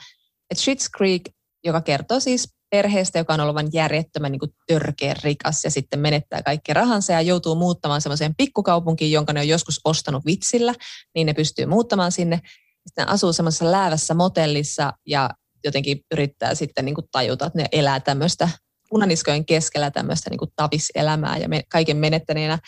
että Schitt's Creek, joka kertoo siis perheestä, joka on ollut vain järjettömän niin törkeä rikas ja sitten menettää kaikki rahansa ja joutuu muuttamaan semmoiseen pikkukaupunkiin, jonka ne on joskus ostanut vitsillä, niin ne pystyy muuttamaan sinne. Sitten asuu semmoisessa läävässä motellissa ja jotenkin yrittää sitten niin kuin tajuta, että ne elää tämmöistä punaniskojen keskellä tämmöistä niin kuin taviselämää ja me, kaiken menettäneenä.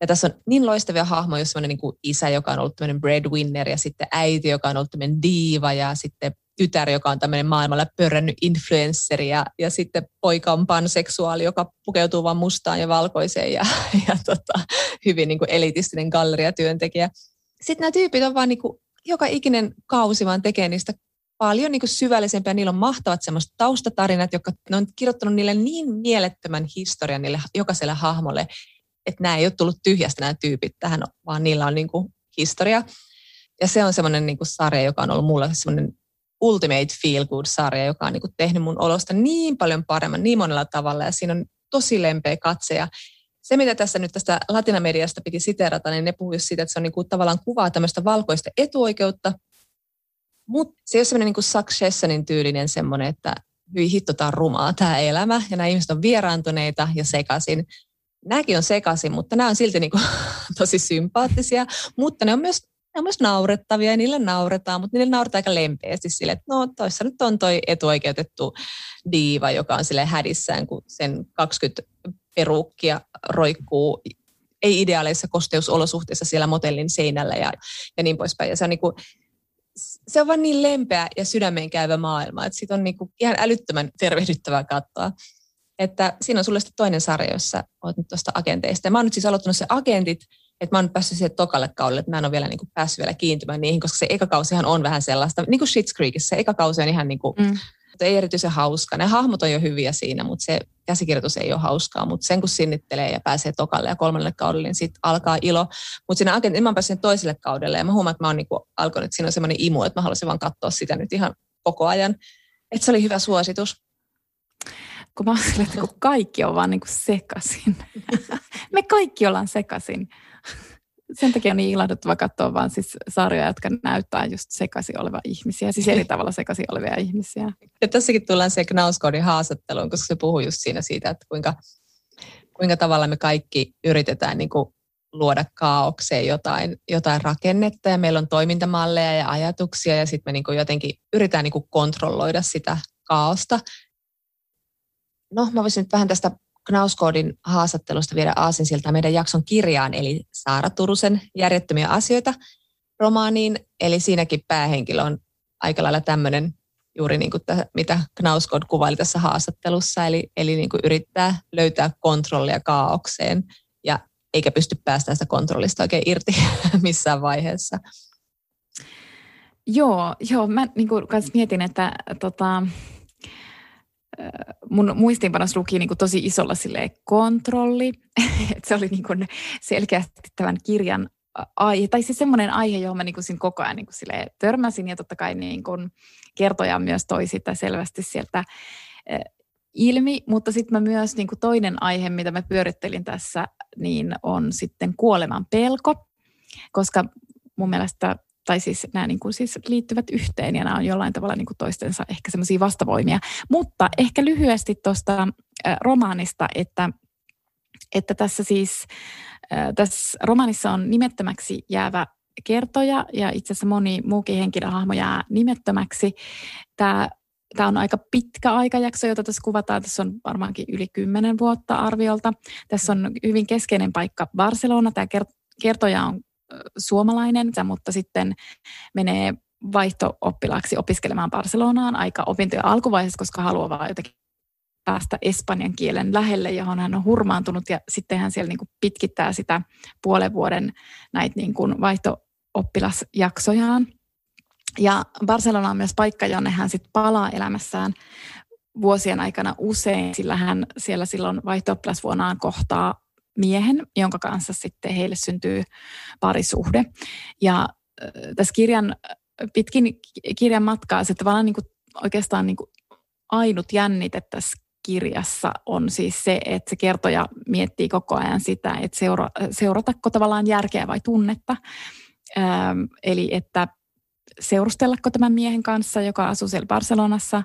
Ja tässä on niin loistavia hahmoja, jos semmoinen niin isä, joka on ollut tämmöinen breadwinner ja sitten äiti, joka on ollut tämmöinen diiva ja sitten tytär, joka on tämmöinen maailmalla pörrännyt influensseri ja, ja sitten poika on panseksuaali, joka pukeutuu vain mustaan ja valkoiseen ja, ja tota, hyvin niin kuin elitistinen galleriatyöntekijä. Sitten nämä tyypit on vaan niin kuin, joka ikinen kausi vaan tekee niistä paljon niin kuin syvällisempiä. Niillä on mahtavat semmoiset taustatarinat, jotka ne on kirjoittanut niille niin mielettömän historian niille jokaiselle hahmolle, että nämä ei ole tullut tyhjästä nämä tyypit tähän, vaan niillä on niin kuin historia. Ja se on semmoinen niin kuin sarja, joka on ollut mulle semmoinen ultimate feel good sarja, joka on niin kuin tehnyt mun olosta niin paljon paremman niin monella tavalla. Ja siinä on tosi lempeä katse. Ja se, mitä tässä nyt tästä latinamediasta piti siterata, niin ne puhuisivat siitä, että se on niin kuin tavallaan kuvaa tämmöistä valkoista etuoikeutta, mutta se ei ole semmoinen niin Successionin tyylinen semmoinen, että hyi hitto, tämä on rumaa tämä elämä ja nämä ihmiset on vieraantuneita ja sekaisin. Nämäkin on sekaisin, mutta nämä on silti niin kuin, tosi sympaattisia, mutta ne on myös ne on myös naurettavia ja niille nauretaan, mutta niille nauretaan aika lempeästi sille, että no toissa nyt on toi etuoikeutettu diiva, joka on sille hädissään, kun sen 20 perukkia roikkuu ei-ideaaleissa kosteusolosuhteissa siellä motellin seinällä ja, ja niin poispäin. Ja se on niin kuin, se on vaan niin lempeä ja sydämeen käyvä maailma, että siitä on niinku ihan älyttömän tervehdyttävää katsoa. Että siinä on sulle sitten toinen sarja, jossa olet nyt tuosta agenteista. Ja mä oon nyt siis aloittanut se agentit, että mä oon päässyt siihen tokalle kaudelle, että mä en ole vielä niinku päässyt vielä kiintymään niihin, koska se eka kausihan on vähän sellaista, niin kuin Schitt's Creekissä, se eka kausi on ihan niin kuin, mm ei erityisen hauska. Ne hahmot on jo hyviä siinä, mutta se käsikirjoitus ei ole hauskaa. Mutta sen kun sinnittelee ja pääsee tokalle ja kolmannelle kaudelle, niin sitten alkaa ilo. Mutta siinä agentti, mä pääsin toiselle kaudelle ja mä huomaan, että mä oon niinku alkanut, että siinä on semmoinen imu, että mä haluaisin vaan katsoa sitä nyt ihan koko ajan. Että se oli hyvä suositus. Kun mä ajattelin, että kun kaikki on vaan niin kuin sekasin. Me kaikki ollaan sekasin sen takia on niin ilahduttava katsoa vaan siis sarjoja, jotka näyttää just sekaisin olevia ihmisiä, siis eri tavalla sekaisin olevia ihmisiä. Ja tässäkin tullaan se Knauskodin haastatteluun, koska se puhuu just siinä siitä, että kuinka kuinka tavalla me kaikki yritetään niin kuin luoda kaaukseen jotain, jotain rakennetta ja meillä on toimintamalleja ja ajatuksia ja sitten me niin kuin jotenkin yritetään niin kuin kontrolloida sitä kaaosta. No, mä voisin nyt vähän tästä Knauskoodin haastattelusta viedä aasinsilta meidän jakson kirjaan, eli Saara Turusen järjettömiä asioita romaaniin. Eli siinäkin päähenkilö on aika lailla tämmöinen juuri niin kuin täh, mitä Knauskod kuvaili tässä haastattelussa, eli, eli niin kuin yrittää löytää kontrollia kaaukseen ja eikä pysty päästä sitä kontrollista oikein irti missään vaiheessa. Joo, joo mä niin kuin mietin, että tota, mun muistiinpanossa luki niin kuin tosi isolla kontrolli. että se oli niin kuin selkeästi tämän kirjan aihe, tai siis semmoinen aihe, johon mä niin kuin koko ajan niin kuin törmäsin, ja totta kai niin kuin kertoja myös toi sitä selvästi sieltä ilmi, mutta sitten mä myös niin kuin toinen aihe, mitä mä pyörittelin tässä, niin on sitten kuoleman pelko, koska mun mielestä tai siis nämä niin kuin siis liittyvät yhteen ja nämä on jollain tavalla niin kuin toistensa ehkä semmoisia vastavoimia. Mutta ehkä lyhyesti tuosta romaanista, että, että tässä siis tässä romaanissa on nimettömäksi jäävä kertoja ja itse asiassa moni muukin henkilöhahmo jää nimettömäksi. Tämä Tämä on aika pitkä aikajakso, jota tässä kuvataan. Tässä on varmaankin yli kymmenen vuotta arviolta. Tässä on hyvin keskeinen paikka Barcelona. Tämä kertoja on suomalainen, mutta sitten menee vaihto-oppilaaksi opiskelemaan Barcelonaan aika opintojen alkuvaiheessa, koska haluaa vaan jotenkin päästä espanjan kielen lähelle, johon hän on hurmaantunut ja sitten hän siellä niin kuin pitkittää sitä puolen vuoden näitä niin kuin vaihto-oppilasjaksojaan. Ja Barcelona on myös paikka, jonne hän sitten palaa elämässään vuosien aikana usein, sillä hän siellä silloin vaihto kohtaa miehen, jonka kanssa sitten heille syntyy parisuhde. Ja tässä kirjan, pitkin kirjan matkaa se tavallaan niin kuin oikeastaan niin kuin ainut jännite tässä kirjassa on siis se, että se kertoja miettii koko ajan sitä, että seura, seuratako tavallaan järkeä vai tunnetta. Ähm, eli että seurustellako tämän miehen kanssa, joka asuu siellä Barcelonassa,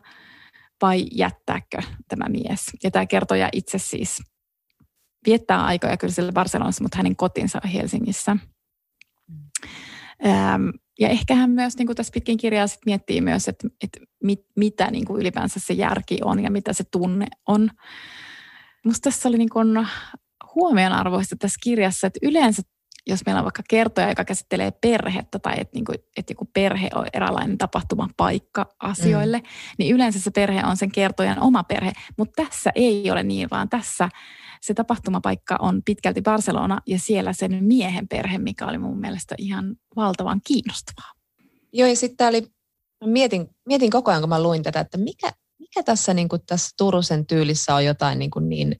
vai jättääkö tämä mies. Ja tämä kertoja itse siis viettää aikoja kyllä siellä Barcelonassa, mutta hänen kotinsa on Helsingissä. Ähm, ja ehkä hän myös niin kuin tässä pitkin kirjaa sit miettii myös, että, että mit, mitä niin kuin ylipäänsä se järki on ja mitä se tunne on. Minusta tässä oli niin kuin huomionarvoista tässä kirjassa, että yleensä jos meillä on vaikka kertoja, joka käsittelee perhettä tai että, niin kuin, että joku perhe on eräänlainen tapahtumapaikka asioille, mm. niin yleensä se perhe on sen kertojan oma perhe. Mutta tässä ei ole niin, vaan tässä se tapahtumapaikka on pitkälti Barcelona ja siellä sen miehen perhe, mikä oli mun mielestä ihan valtavan kiinnostavaa. Joo, ja sitten oli, mietin, mietin koko ajan, kun mä luin tätä, että mikä, mikä tässä, niin kuin, tässä Turusen tyylissä on jotain niin, kuin niin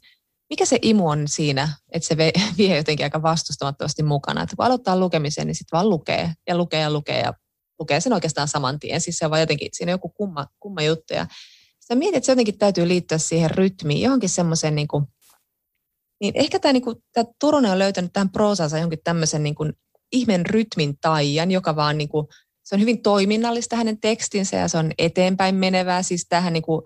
mikä se imu on siinä, että se vie jotenkin aika vastustamattomasti mukana. Että kun aloittaa lukemisen, niin sitten vaan lukee ja lukee ja lukee ja lukee sen oikeastaan saman tien. Siis se on vaan jotenkin, siinä on joku kumma, kumma juttu. Ja sä mietit, että se jotenkin täytyy liittyä siihen rytmiin, johonkin semmoiseen niin kuin, niin ehkä tämä, niin kuin, tämä Turunen on löytänyt tähän proosansa jonkin tämmöisen niin kuin, ihmen rytmin taian, joka vaan niin kuin, se on hyvin toiminnallista hänen tekstinsä ja se on eteenpäin menevää. Siis tähän niin kuin,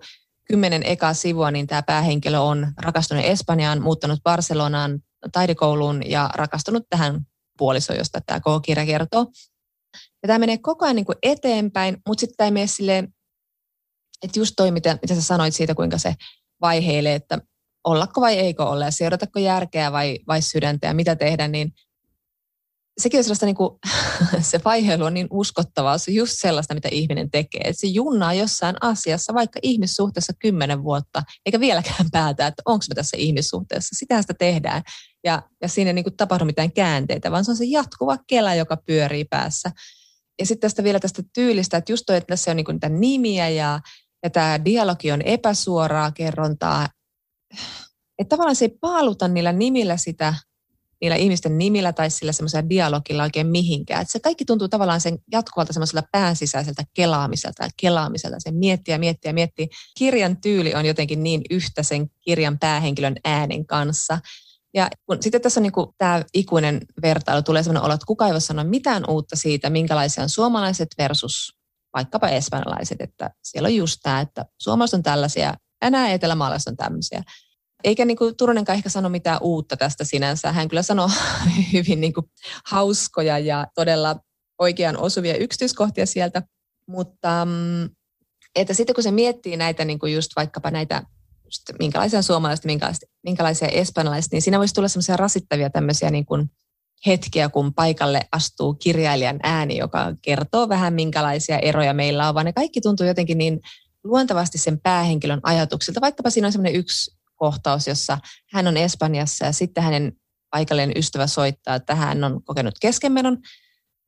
kymmenen ekaa sivua, niin tämä päähenkilö on rakastunut Espanjaan, muuttanut Barcelonaan taidekouluun ja rakastunut tähän puolisoon, josta tämä koko kirja kertoo. Ja tämä menee koko ajan niin kuin eteenpäin, mutta sitten tämä ei mene silleen, että just toi, mitä, mitä sä sanoit siitä, kuinka se vaiheilee, että ollako vai eikö olla ja seuratako järkeä vai, vai sydäntä ja mitä tehdä, niin sekin on sellaista, niin kuin, se vaiheilu on niin uskottavaa, se on just sellaista, mitä ihminen tekee. Että se junnaa jossain asiassa, vaikka ihmissuhteessa kymmenen vuotta, eikä vieläkään päätä, että onko me tässä ihmissuhteessa. Sitähän sitä tehdään. Ja, ja siinä ei niin kuin tapahdu mitään käänteitä, vaan se on se jatkuva kela, joka pyörii päässä. Ja sitten tästä vielä tästä tyylistä, että just toi, että tässä on niin kuin niitä nimiä ja, ja tämä dialogi on epäsuoraa kerrontaa. Että tavallaan se ei paaluta niillä nimillä sitä niillä ihmisten nimillä tai sillä semmoisella dialogilla oikein mihinkään. Että se kaikki tuntuu tavallaan sen jatkuvalta semmoiselta päänsisäiseltä kelaamiselta ja kelaamiselta. Se miettiä, miettiä, miettiä. Kirjan tyyli on jotenkin niin yhtä sen kirjan päähenkilön äänen kanssa. Ja kun sitten tässä on niin tämä ikuinen vertailu, tulee sellainen olo, että kuka ei voi sanoa mitään uutta siitä, minkälaisia on suomalaiset versus vaikkapa espanjalaiset, että siellä on just tämä, että suomalaiset on tällaisia nämä etelämaalaiset on tämmöisiä. Eikä niin kuin Turunenkaan ehkä sano mitään uutta tästä sinänsä. Hän kyllä sanoo hyvin niin kuin hauskoja ja todella oikean osuvia yksityiskohtia sieltä. Mutta mm, että sitten kun se miettii näitä niin kuin just vaikkapa näitä just minkälaisia suomalaisia, minkälaisia, minkälaisia espanjalaisia, niin siinä voisi tulla semmoisia rasittavia tämmöisiä niin kuin hetkiä, kun paikalle astuu kirjailijan ääni, joka kertoo vähän minkälaisia eroja meillä on, vaan ne kaikki tuntuu jotenkin niin luontevasti sen päähenkilön ajatuksilta. Vaikkapa siinä on semmoinen yksi kohtaus, jossa hän on Espanjassa ja sitten hänen paikallinen ystävä soittaa, että hän on kokenut keskenmenon.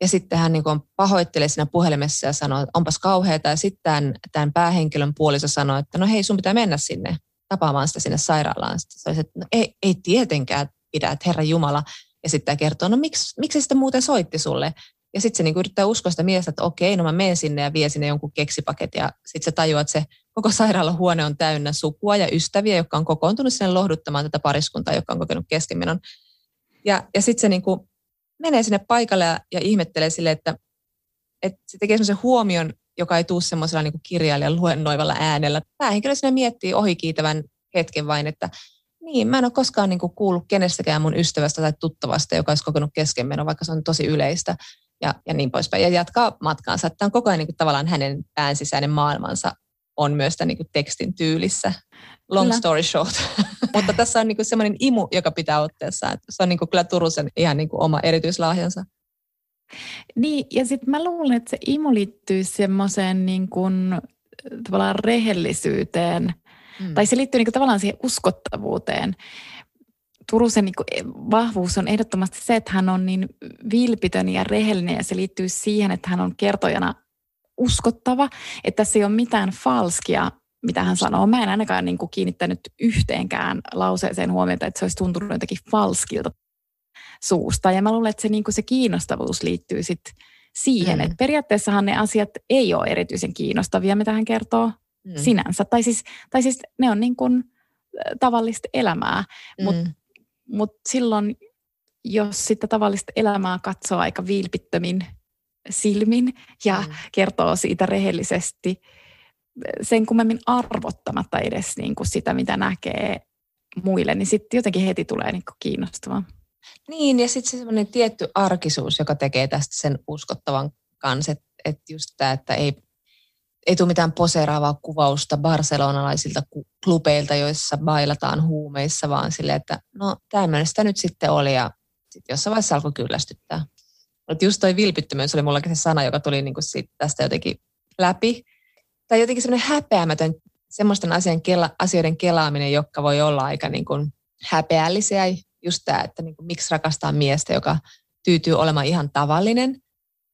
Ja sitten hän niin pahoittelee siinä puhelimessa ja sanoo, että onpas kauheata. Ja sitten tämän, tämän päähenkilön puoliso sanoo, että no hei, sun pitää mennä sinne tapaamaan sitä sinne sairaalaan. Sitten se olisi, että no ei, ei tietenkään pidä, että Herra Jumala. Ja sitten kertoo, no miksi, miksi sitten muuten soitti sulle? Ja sitten se niinku yrittää uskoa sitä miestä, että okei, no mä menen sinne ja vie sinne jonkun keksipaketin. Ja sitten se tajuaa, että se koko sairaalahuone on täynnä sukua ja ystäviä, jotka on kokoontunut sinne lohduttamaan tätä pariskuntaa, joka on kokenut keskenmenon. Ja, ja sitten se niinku menee sinne paikalle ja, ja ihmettelee sille, että, että se tekee semmoisen huomion, joka ei tule semmoisella niin kirjailijan luennoivalla äänellä. Tämä henkilö sinne miettii ohikiitävän hetken vain, että niin, mä en ole koskaan niin kuullut kenestäkään mun ystävästä tai tuttavasta, joka olisi kokenut keskenmeno, vaikka se on tosi yleistä ja, ja niin poispäin. Ja jatkaa matkaansa. Tämä on koko ajan niin kuin, tavallaan hänen pään sisäinen maailmansa on myös tämän niin kuin, tekstin tyylissä. Long kyllä. story short. Mutta tässä on niin kuin, semmoinen imu, joka pitää otteessa. Että se on niin kuin, kyllä Turusen ihan niin kuin, oma erityislahjansa. Niin, ja sitten mä luulen, että se imu liittyy semmoiseen niin kuin, tavallaan rehellisyyteen – Mm. Tai se liittyy niin kuin tavallaan siihen uskottavuuteen. Turusen niin vahvuus on ehdottomasti se, että hän on niin vilpitön ja rehellinen ja se liittyy siihen, että hän on kertojana uskottava, että tässä ei ole mitään falskia, mitä hän sanoo. Mä en ainakaan niin kuin kiinnittänyt yhteenkään lauseeseen huomiota, että se olisi tuntunut jotenkin falskilta suusta. Ja mä luulen, että se, niin kuin se kiinnostavuus liittyy sitten siihen, mm. että periaatteessahan ne asiat ei ole erityisen kiinnostavia, mitä hän kertoo mm. sinänsä. Tai siis, tai siis ne on niin kuin tavallista elämää, mm. mutta mut silloin, jos sitä tavallista elämää katsoo aika vilpittömin silmin ja mm. kertoo siitä rehellisesti, sen kummemmin arvottamatta edes niin kuin sitä, mitä näkee muille, niin sitten jotenkin heti tulee niin kuin kiinnostavaa. Niin, ja sitten se semmoinen tietty arkisuus, joka tekee tästä sen uskottavan kanssa, että et just tämä, että ei ei tule mitään poseeraavaa kuvausta barcelonalaisilta klubeilta, joissa bailataan huumeissa, vaan silleen, että no tämmöinen sitä nyt sitten oli ja sitten jossain vaiheessa alkoi kyllästyttää. Mutta just toi vilpittömyys oli mullakin se sana, joka tuli niinku siitä tästä jotenkin läpi. Tai jotenkin semmoinen häpeämätön semmoisten asian kela, asioiden kelaaminen, jotka voi olla aika niin kuin häpeällisiä. Just tämä, että niin kuin, miksi rakastaa miestä, joka tyytyy olemaan ihan tavallinen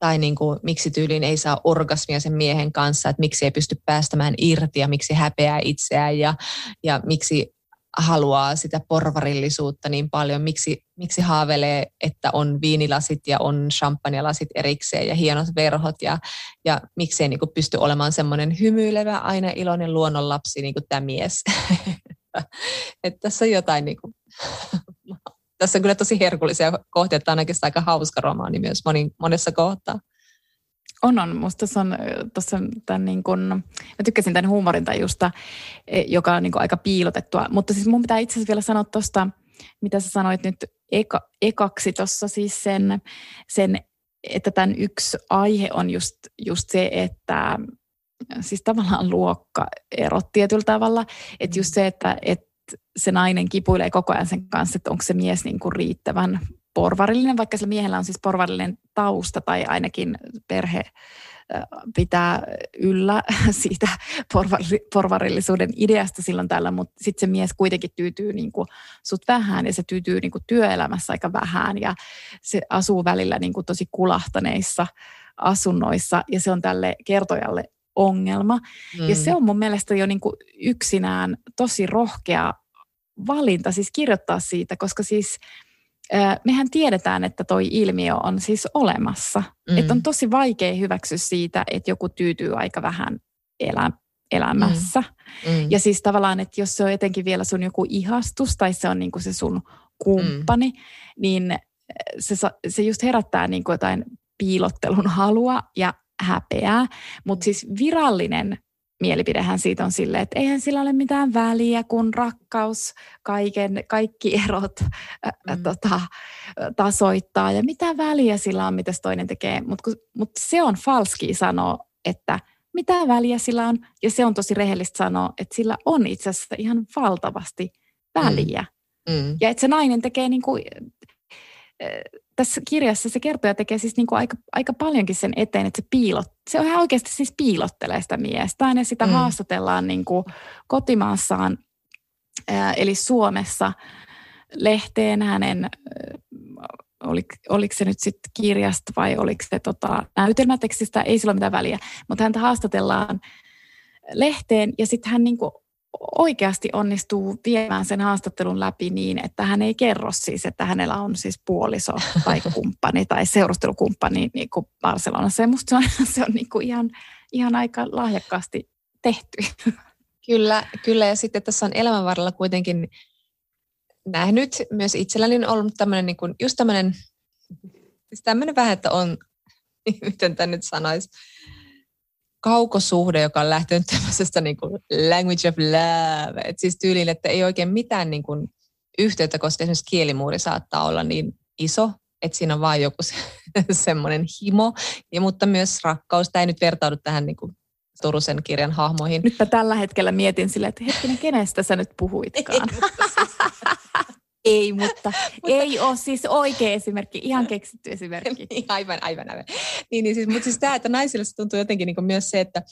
tai niin kuin, miksi tyyliin ei saa orgasmia sen miehen kanssa, että miksi ei pysty päästämään irti ja miksi häpeää itseään ja, ja miksi haluaa sitä porvarillisuutta niin paljon, miksi, miksi haaveilee, että on viinilasit ja on champagnelasit erikseen ja hienot verhot ja, ja miksei niin kuin pysty olemaan semmoinen hymyilevä, aina iloinen luonnonlapsi niin kuin tämä mies. että tässä on jotain niin kuin, tässä on kyllä tosi herkullisia kohtia, että on oikeastaan aika hauska romaani myös moni, monessa kohtaa. On, on. Musta tuossa on, tossa tämän niin kun, mä tykkäsin tämän huumorintajusta, e, joka on niin aika piilotettua. Mutta siis mun pitää itse asiassa vielä sanoa tuosta, mitä sä sanoit nyt eka, ekaksi tuossa siis sen, sen, että tämän yksi aihe on just, just se, että siis tavallaan luokkaerot tietyllä tavalla. Että just se, että, että se nainen kipuilee koko ajan sen kanssa, että onko se mies niin kuin riittävän porvarillinen, vaikka sillä miehellä on siis porvarillinen tausta tai ainakin perhe pitää yllä siitä porvarillisuuden ideasta silloin tällä, mutta sitten se mies kuitenkin tyytyy niin kuin sut vähän ja se tyytyy niin kuin työelämässä aika vähän ja se asuu välillä niin kuin tosi kulahtaneissa asunnoissa ja se on tälle kertojalle ongelma. Mm. Ja se on mun mielestä jo niin kuin yksinään tosi rohkea valinta siis kirjoittaa siitä, koska siis mehän tiedetään, että toi ilmiö on siis olemassa. Mm. Että on tosi vaikea hyväksyä siitä, että joku tyytyy aika vähän elä, elämässä. Mm. Mm. Ja siis tavallaan, että jos se on etenkin vielä sun joku ihastus tai se on niin kuin se sun kumppani, mm. niin se, se just herättää niin kuin jotain piilottelun halua ja häpeää. Mutta siis virallinen mielipidehän siitä on silleen, että eihän sillä ole mitään väliä, kun rakkaus kaiken, kaikki erot mm. tota, tasoittaa ja mitä väliä sillä on, mitä toinen tekee. Mutta mut se on falski sanoa, että mitä väliä sillä on ja se on tosi rehellistä sanoa, että sillä on itse asiassa ihan valtavasti väliä. Mm. Mm. Ja että se nainen tekee niin kuin, tässä kirjassa se kertoja tekee siis niin kuin aika, aika paljonkin sen eteen, että se piilot, se on ihan oikeasti siis piilottelee sitä miestä. Aina sitä mm. haastatellaan niin kuin kotimaassaan, ää, eli Suomessa lehteen hänen, olik, oliko se nyt sitten kirjasta vai oliko se tota, näytelmätekstistä, ei sillä ole mitään väliä, mutta häntä haastatellaan lehteen ja sitten hän niin kuin oikeasti onnistuu viemään sen haastattelun läpi niin, että hän ei kerro siis, että hänellä on siis puoliso tai kumppani tai seurustelukumppani niin kuin Barcelonassa. Ja musta se on, se on niin kuin ihan, ihan aika lahjakkaasti tehty. Kyllä, kyllä. Ja sitten tässä on elämän varrella kuitenkin nähnyt myös itselläni on ollut tämmöinen, niin kuin, just tämmöinen, siis tämmöinen vähän, että on, miten tämä nyt sanoisi, kaukosuhde, joka on lähtenyt tämmöisestä niin kuin language of love. Et siis tyyliin, että ei oikein mitään niin kuin yhteyttä, koska esimerkiksi kielimuuri saattaa olla niin iso, että siinä on vain joku se, semmoinen himo, ja, mutta myös rakkaus. Tämä ei nyt vertaudu tähän niin kuin Turusen kirjan hahmoihin. Nytpä tällä hetkellä mietin silleen, että hetkinen, kenestä sä nyt puhuitkaan? Ei, mutta, mutta ei ole siis oikea esimerkki, ihan keksitty esimerkki. niin, aivan, aivan, aivan. Niin, niin siis, mutta siis tämä, että naisille se tuntuu jotenkin niin myös se, että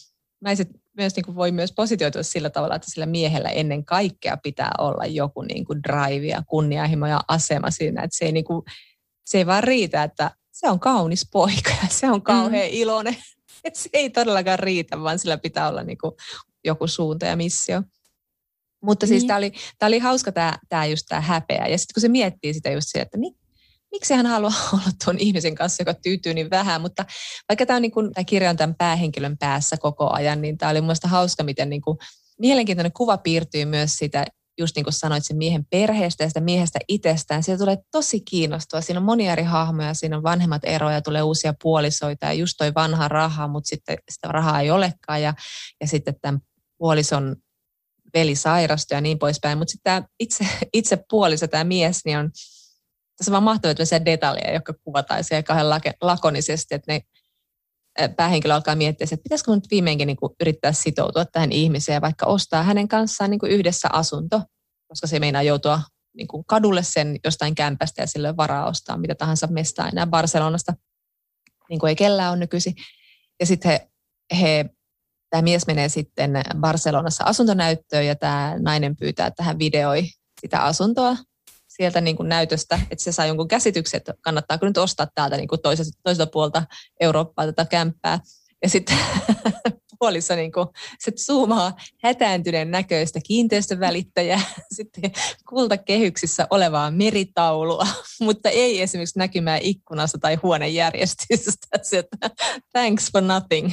naiset myös niin kuin voi myös positioitua sillä tavalla, että sillä miehellä ennen kaikkea pitää olla joku niin kuin drive ja kunnianhimo ja asema siinä, että se ei, niin kuin, se ei vaan riitä, että se on kaunis poika ja se on kauhean mm. iloinen. Että se ei todellakaan riitä, vaan sillä pitää olla niin kuin joku suunta ja missio. Mutta siis niin. tämä oli, tää oli hauska tämä tää just tämä häpeä. Ja sitten kun se miettii sitä just se, että mi, miksi hän haluaa olla tuon ihmisen kanssa, joka tyytyy niin vähän. Mutta vaikka tämä, niin kun, tämä kirja on tämän päähenkilön päässä koko ajan, niin tämä oli mielestäni hauska, miten niin kun, mielenkiintoinen kuva piirtyy myös sitä, just niin kuin sanoit, sen miehen perheestä ja sitä miehestä itsestään. Siitä tulee tosi kiinnostua. Siinä on monia eri hahmoja, siinä on vanhemmat eroja, tulee uusia puolisoita ja just toi vanha raha, mutta sitten sitä rahaa ei olekaan. Ja, ja sitten tämän puolison veli sairastui ja niin poispäin. Mutta sitten tämä itse, itse puoliso, tämä mies, niin on tässä vaan mahtavia detaljeja, jotka kuvataan siellä kauhean lakonisesti, että ne päähenkilö alkaa miettiä, että pitäisikö nyt viimeinkin niin kuin yrittää sitoutua tähän ihmiseen ja vaikka ostaa hänen kanssaan niin kuin yhdessä asunto, koska se meinaa joutua niin kuin kadulle sen jostain kämpästä ja sille varaa ostaa mitä tahansa mestaa enää Barcelonasta, niin kuin ei kellään on nykyisin. Ja sitten he, he tämä mies menee sitten Barcelonassa asuntonäyttöön ja tämä nainen pyytää, että hän videoi sitä asuntoa sieltä niin kuin näytöstä, että se saa jonkun käsityksen, että kannattaako nyt ostaa täältä niin kuin toiselta, toiselta puolta Eurooppaa tätä kämppää. Ja sitten puolissa niin kuin, se zoomaa hätääntyneen näköistä kiinteistövälittäjää, sitten kultakehyksissä olevaa meritaulua, mutta ei esimerkiksi näkymää ikkunassa tai huonejärjestystä. Thanks for nothing.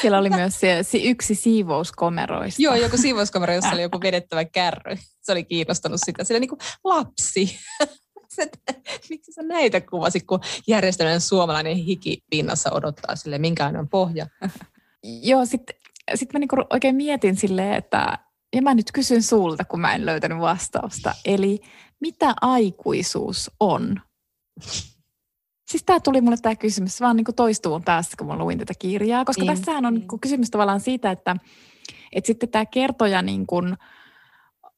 Siellä oli myös se, se yksi siivouskomeroista. Joo, joku siivouskomero, jossa oli joku vedettävä kärry. Se oli kiinnostanut sitä. Sillä niin kuin lapsi. miksi sä näitä kuvasit, kun järjestelmän suomalainen hiki pinnassa odottaa sille, minkälainen pohja? Joo, sitten sit mä niinku oikein mietin silleen, että ja mä nyt kysyn sulta, kun mä en löytänyt vastausta. Eli mitä aikuisuus on? Siis tämä tuli mulle tämä kysymys vaan niin toistuun päässä, kun mä luin tätä kirjaa, koska niin. tässähän on niin kysymys tavallaan siitä, että, että sitten tämä kertoja niin kuin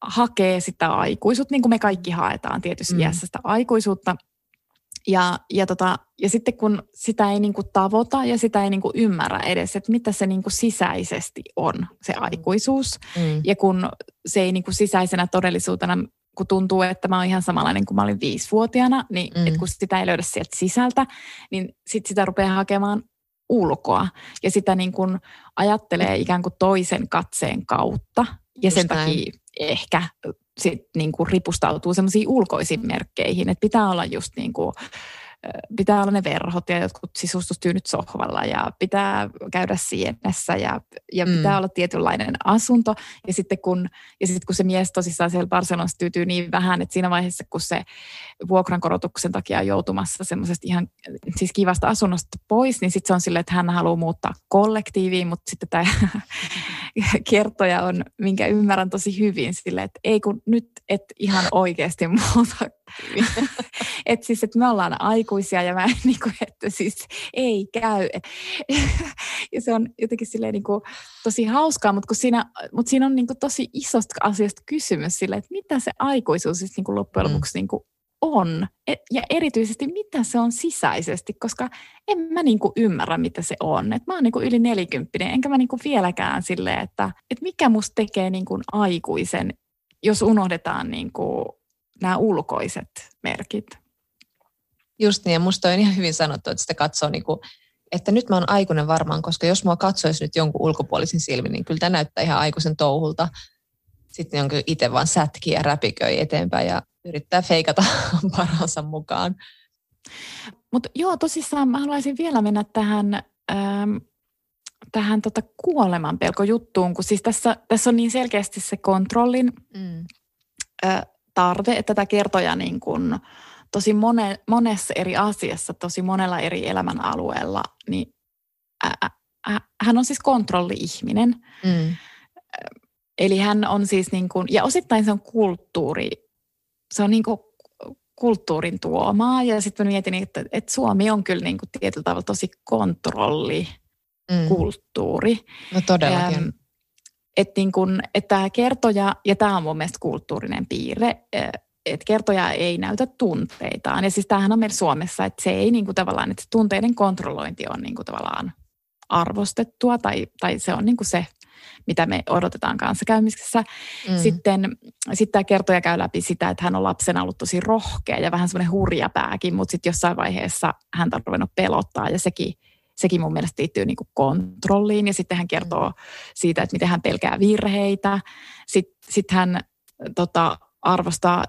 hakee sitä aikuisuutta, niin kuin me kaikki haetaan tietysti mm. iässä sitä aikuisuutta. Ja, ja, tota, ja sitten kun sitä ei niin kuin tavoita ja sitä ei niin kuin ymmärrä edes, että mitä se niin kuin sisäisesti on, se aikuisuus. Mm. Ja kun se ei niin kuin sisäisenä todellisuutena kun tuntuu, että mä oon ihan samanlainen kuin mä olin viisivuotiaana, niin mm. että kun sitä ei löydä sieltä sisältä, niin sit sitä rupeaa hakemaan ulkoa. Ja sitä niin kuin ajattelee ikään kuin toisen katseen kautta. Ja Just sen näin. takia ehkä sit niin kuin ripustautuu semmoisiin ulkoisiin merkkeihin, että pitää olla just niin kuin pitää olla ne verhot ja jotkut sisustustyynyt sohvalla ja pitää käydä sienessä ja, ja mm. pitää olla tietynlainen asunto. Ja sitten kun, ja sitten kun se mies tosissaan siellä Barcelonassa tyytyy niin vähän, että siinä vaiheessa kun se vuokrankorotuksen takia on joutumassa semmoisesta ihan siis kivasta asunnosta pois, niin sitten se on silleen, että hän haluaa muuttaa kollektiiviin, mutta sitten tämä kertoja on, minkä ymmärrän tosi hyvin sille, että ei kun nyt et ihan oikeasti muuta. että siis, että me ollaan aikuisia ja mä niin kuin, että siis ei käy. ja se on jotenkin silleen niin kuin, tosi hauskaa, mutta, kun siinä, mutta siinä on niin kuin, tosi isosta asiasta kysymys sille, että mitä se aikuisuus siis niin kuin loppujen mm. lopuksi mm. niin kuin, on e, ja erityisesti mitä se on sisäisesti, koska en mä niinku ymmärrä, mitä se on. Et mä oon niinku yli nelikymppinen, enkä mä niinku vieläkään sille, että et mikä musta tekee niinku aikuisen, jos unohdetaan niinku nämä ulkoiset merkit. Just niin, ja musta on ihan hyvin sanottu, että sitä katsoo niinku, että nyt mä oon aikuinen varmaan, koska jos mua katsoisi nyt jonkun ulkopuolisin silmin, niin kyllä tämä näyttää ihan aikuisen touhulta. Sitten on itse vaan sätkiä ja räpiköi eteenpäin ja yrittää feikata parhaansa mukaan. Mutta joo, tosissaan mä haluaisin vielä mennä tähän, ähm, tähän tota kuolemanpelkojuttuun, kun siis tässä, tässä on niin selkeästi se kontrollin mm. äh, tarve, että tätä kertoja niin kun tosi mone, monessa eri asiassa, tosi monella eri elämän alueella, niin ä, ä, hän on siis kontrolli-ihminen. Mm. Eli hän on siis niin kuin, ja osittain se on kulttuuri se on niin kuin kulttuurin tuomaa. Ja sitten mietin, että, että Suomi on kyllä niin kuin tietyllä tavalla tosi kontrolli mm. kulttuuri. No todellakin. Ähm, että niin kun, että tämä kertoja, ja tämä on mun mielestä kulttuurinen piirre, että kertoja ei näytä tunteitaan. Ja siis tämähän on meillä Suomessa, että se ei niin kuin tavallaan, että tunteiden kontrollointi on niin kuin tavallaan arvostettua tai, tai se on niin kuin se mitä me odotetaan kanssakäymisessä. Mm. Sitten, sitten tämä kertoja käy läpi sitä, että hän on lapsena ollut tosi rohkea ja vähän semmoinen hurja pääkin, mutta sitten jossain vaiheessa häntä on ruvennut pelottaa ja sekin, sekin mun mielestä liittyy niin kuin kontrolliin ja sitten hän kertoo mm. siitä, että miten hän pelkää virheitä. Sitten sit hän tota, arvostaa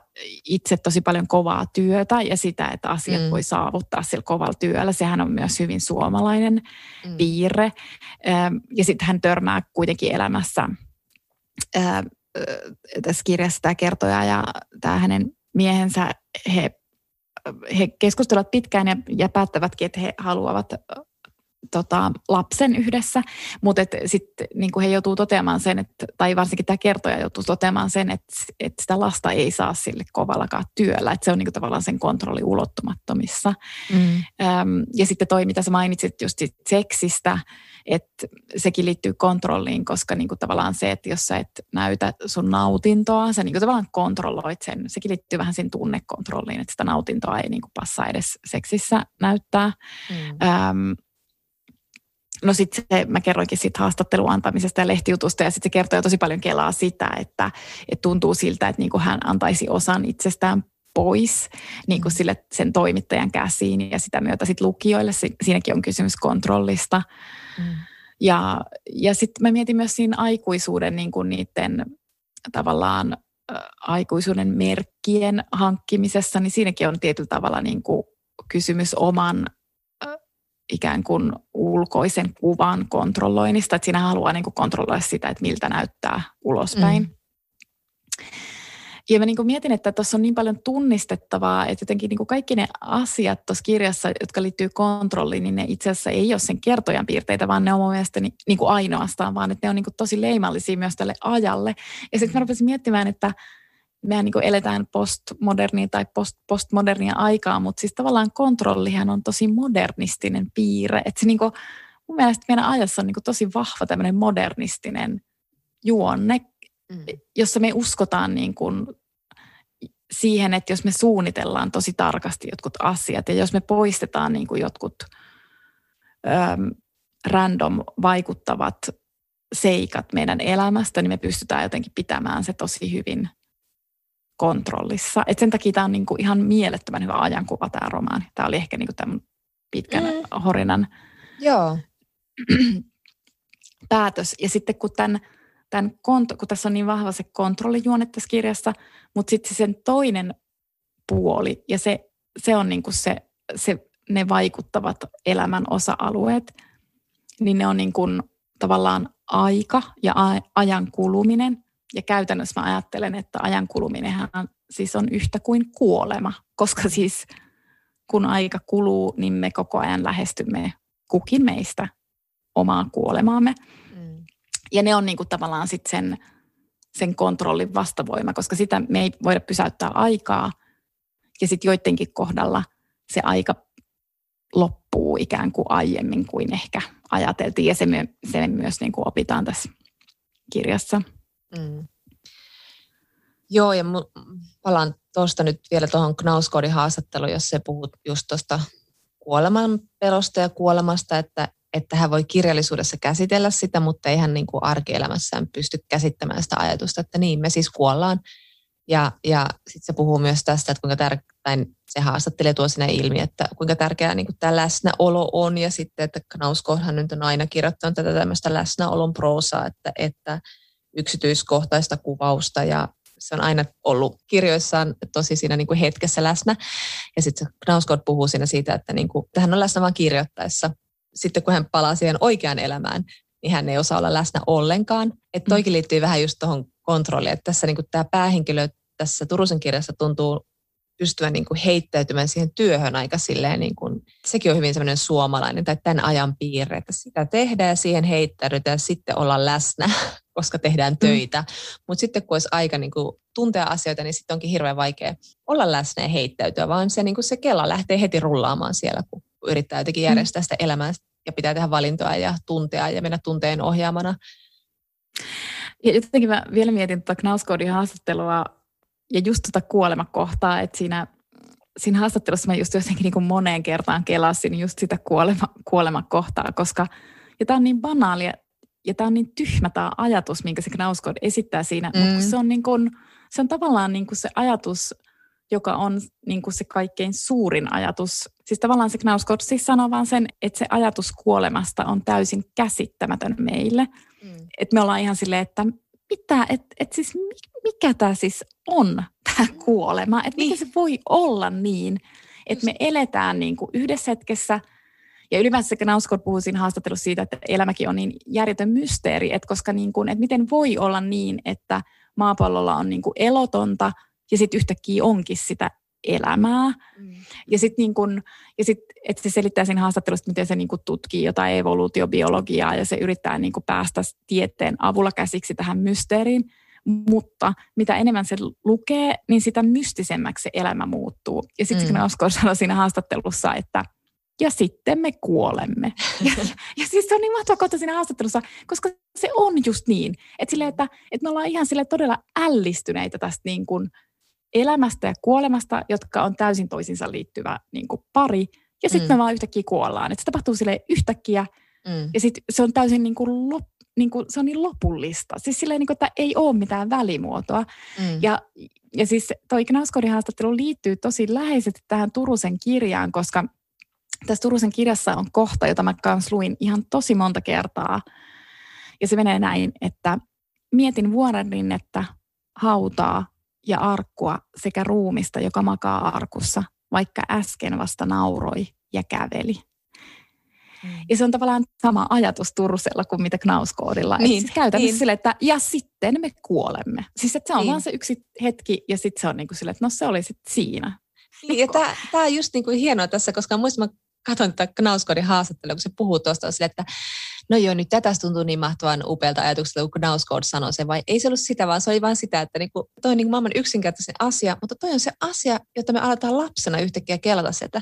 itse tosi paljon kovaa työtä ja sitä, että asiat mm. voi saavuttaa sillä kovalla työllä. Sehän on myös hyvin suomalainen mm. piirre. Ja sitten hän törmää kuitenkin elämässä tässä kirjassa tämä kertoja ja tämä hänen miehensä, he, he keskustelevat pitkään ja, ja päättävätkin, että he haluavat tota, lapsen yhdessä, mutta sitten niin he joutuu toteamaan sen, että, tai varsinkin tämä kertoja joutuu toteamaan sen, että, että sitä lasta ei saa sille kovallakaan työllä, että se on niin kuin, tavallaan sen kontrolli ulottumattomissa. Mm. Öm, ja sitten toi, mitä sä mainitsit just seksistä, että sekin liittyy kontrolliin, koska niin kuin tavallaan se, että jos sä et näytä sun nautintoa, sä niin kuin tavallaan kontrolloit sen. Sekin liittyy vähän sen tunnekontrolliin, että sitä nautintoa ei niin kuin passaa edes seksissä näyttää. Mm. Öm, No sitten mä kerroinkin siitä haastattelun antamisesta ja lehtijutusta ja sitten se kertoo tosi paljon kelaa sitä, että, että tuntuu siltä, että niin kuin hän antaisi osan itsestään pois niin kuin mm. sille, sen toimittajan käsiin ja sitä myötä sitten lukijoille. Siinäkin on kysymys kontrollista. Mm. Ja, ja sitten mä mietin myös siinä aikuisuuden niin kuin niiden tavallaan aikuisuuden merkkien hankkimisessa, niin siinäkin on tietyllä tavalla niin kuin kysymys oman ikään kuin ulkoisen kuvan kontrolloinnista, että siinä haluaa niin kuin kontrolloida sitä, että miltä näyttää ulospäin. Mm. Ja mä niin kuin mietin, että tuossa on niin paljon tunnistettavaa, että jotenkin niin kuin kaikki ne asiat tuossa kirjassa, jotka liittyy kontrolliin, niin ne itse asiassa ei ole sen kertojan piirteitä, vaan ne on mun mielestä niin kuin ainoastaan, vaan että ne on niin kuin tosi leimallisia myös tälle ajalle. Ja sitten mä rupesin miettimään, että mehän niin eletään postmodernia tai post, postmodernia aikaa, mutta siis tavallaan kontrollihan on tosi modernistinen piirre. Että se niin kuin, mun mielestä meidän ajassa on niin tosi vahva tämmöinen modernistinen juonne, mm. jossa me uskotaan niin kuin siihen, että jos me suunnitellaan tosi tarkasti jotkut asiat ja jos me poistetaan niin kuin jotkut äm, random vaikuttavat seikat meidän elämästä, niin me pystytään jotenkin pitämään se tosi hyvin – kontrollissa. Et sen takia tämä on niinku ihan mielettömän hyvä ajankuva tämä romaani. Tämä oli ehkä niinku tämän pitkän mm. horinan Joo. päätös. Ja sitten kun, tämän, tämän, kun tässä on niin vahva se kontrollijuone tässä kirjassa, mutta sitten sen toinen puoli, ja se, se on niinku se se, ne vaikuttavat elämän osa-alueet, niin ne on niin kuin tavallaan aika ja ajan kuluminen. Ja käytännössä mä ajattelen, että ajan kuluminenhan siis on yhtä kuin kuolema, koska siis kun aika kuluu, niin me koko ajan lähestymme kukin meistä omaa kuolemaamme. Mm. Ja ne on niin kuin tavallaan sit sen, sen kontrollin vastavoima, koska sitä me ei voida pysäyttää aikaa. Ja sitten joidenkin kohdalla se aika loppuu ikään kuin aiemmin kuin ehkä ajateltiin. Ja se, me, se myös niin kuin opitaan tässä kirjassa. Mm. Joo, ja palaan tuosta nyt vielä tuohon Knauskodin haastatteluun, jos se puhut just tuosta kuoleman pelosta ja kuolemasta, että, että hän voi kirjallisuudessa käsitellä sitä, mutta ei hän niin kuin arkielämässään pysty käsittämään sitä ajatusta, että niin, me siis kuollaan. Ja, ja sitten se puhuu myös tästä, että kuinka tärkeää, se haastattelee tuo sinne ilmi, että kuinka tärkeää niin kuin tämä läsnäolo on, ja sitten, että Knauskodhan nyt on aina kirjoittanut tätä tämmöistä läsnäolon proosaa, että, että yksityiskohtaista kuvausta ja se on aina ollut kirjoissaan tosi siinä niin kuin hetkessä läsnä. Ja sitten Knausgård puhuu siinä siitä, että, niin kuin, että hän on läsnä vain kirjoittaessa. Sitten kun hän palaa siihen oikeaan elämään, niin hän ei osaa olla läsnä ollenkaan. Että toikin liittyy vähän just tuohon kontrolliin, että tässä niin kuin tämä päähenkilö tässä Turusen kirjassa tuntuu pystyvän niin kuin heittäytymään siihen työhön aika silleen, niin kuin, sekin on hyvin semmoinen suomalainen tai tämän ajan piirre, että sitä tehdään ja siihen heittäydytään ja sitten olla läsnä, koska tehdään mm. töitä. Mm. Mutta sitten kun olisi aika niin kuin, tuntea asioita, niin sitten onkin hirveän vaikea olla läsnä ja heittäytyä, vaan se, niin kuin se kela lähtee heti rullaamaan siellä, kun yrittää jotenkin mm. järjestää sitä elämää ja pitää tehdä valintoja ja tuntea ja mennä tunteen ohjaamana. Ja jotenkin mä vielä mietin tuota Knauskodin haastattelua ja just tuota kuolemakohtaa, että siinä, siinä haastattelussa mä just jotenkin niin kuin moneen kertaan kelasin just sitä kuolema, kuolemakohtaa, koska ja tämä on niin banaalia ja tämä on niin tyhmä tämä ajatus, minkä se Knauskod esittää siinä, mm. mutta se on, niin kuin, se on tavallaan niin kuin se ajatus, joka on niin kuin se kaikkein suurin ajatus. Siis tavallaan se Knauskod siis sanoo vaan sen, että se ajatus kuolemasta on täysin käsittämätön meille. Mm. Että me ollaan ihan silleen, että mitä, että et siis mikä tämä siis on, tämä kuolema, että niin. miten se voi olla niin, että me eletään niin kuin yhdessä hetkessä – ja ylipäänsä sekä Nauskot puhuu siinä haastattelussa siitä, että elämäkin on niin järjetön mysteeri, että koska niin kuin, että miten voi olla niin, että maapallolla on niin kuin elotonta ja sitten yhtäkkiä onkin sitä elämää. Mm. Ja sitten niin kun, ja sit, että se selittää siinä haastattelussa, miten se niin kun tutkii jotain evoluutiobiologiaa ja se yrittää niin päästä tieteen avulla käsiksi tähän mysteeriin. Mutta mitä enemmän se lukee, niin sitä mystisemmäksi se elämä muuttuu. Ja sitten mm. Oskar sanoi siinä haastattelussa, että ja sitten me kuolemme. Ja, ja, ja siis se on niin mahtava kohta siinä haastattelussa, koska se on just niin, että, sille, että, että me ollaan ihan sille todella ällistyneitä tästä niin kuin elämästä ja kuolemasta, jotka on täysin toisinsa liittyvä niin kuin pari, ja sitten mm. me vaan yhtäkkiä kuollaan. Että se tapahtuu sille yhtäkkiä, mm. ja sitten se on täysin niin kuin lop, niin kuin, se on niin lopullista. Siis silleen, niin kuin, että ei ole mitään välimuotoa. Mm. Ja, ja siis toi Knauskodin haastattelu liittyy tosi läheisesti tähän Turusen kirjaan, koska tässä Turusen kirjassa on kohta, jota mä kans luin ihan tosi monta kertaa. Ja se menee näin, että mietin vuorenrinnettä, hautaa ja arkkua sekä ruumista, joka makaa arkussa, vaikka äsken vasta nauroi ja käveli. Mm. Ja se on tavallaan sama ajatus Turusella kuin mitä Knauskoodilla. Niin, siis käytännössä niin. sille, että ja sitten me kuolemme. Siis että se on niin. vaan se yksi hetki ja sitten se on niin kuin sille, että no se oli sitten siinä. Niin, ja tämä on just niin kuin hienoa tässä, koska muistan, mä katson tätä Knauskodin haastattelua, kun se puhuu tuosta sille, että no joo, nyt tätä tuntuu niin mahtavan upealta ajatukselta, kun Knauskod sanoi se, vai ei se ollut sitä, vaan se oli vain sitä, että niinku, toi on niinku maailman yksinkertaisen asia, mutta toi on se asia, jota me aletaan lapsena yhtäkkiä kelata se, että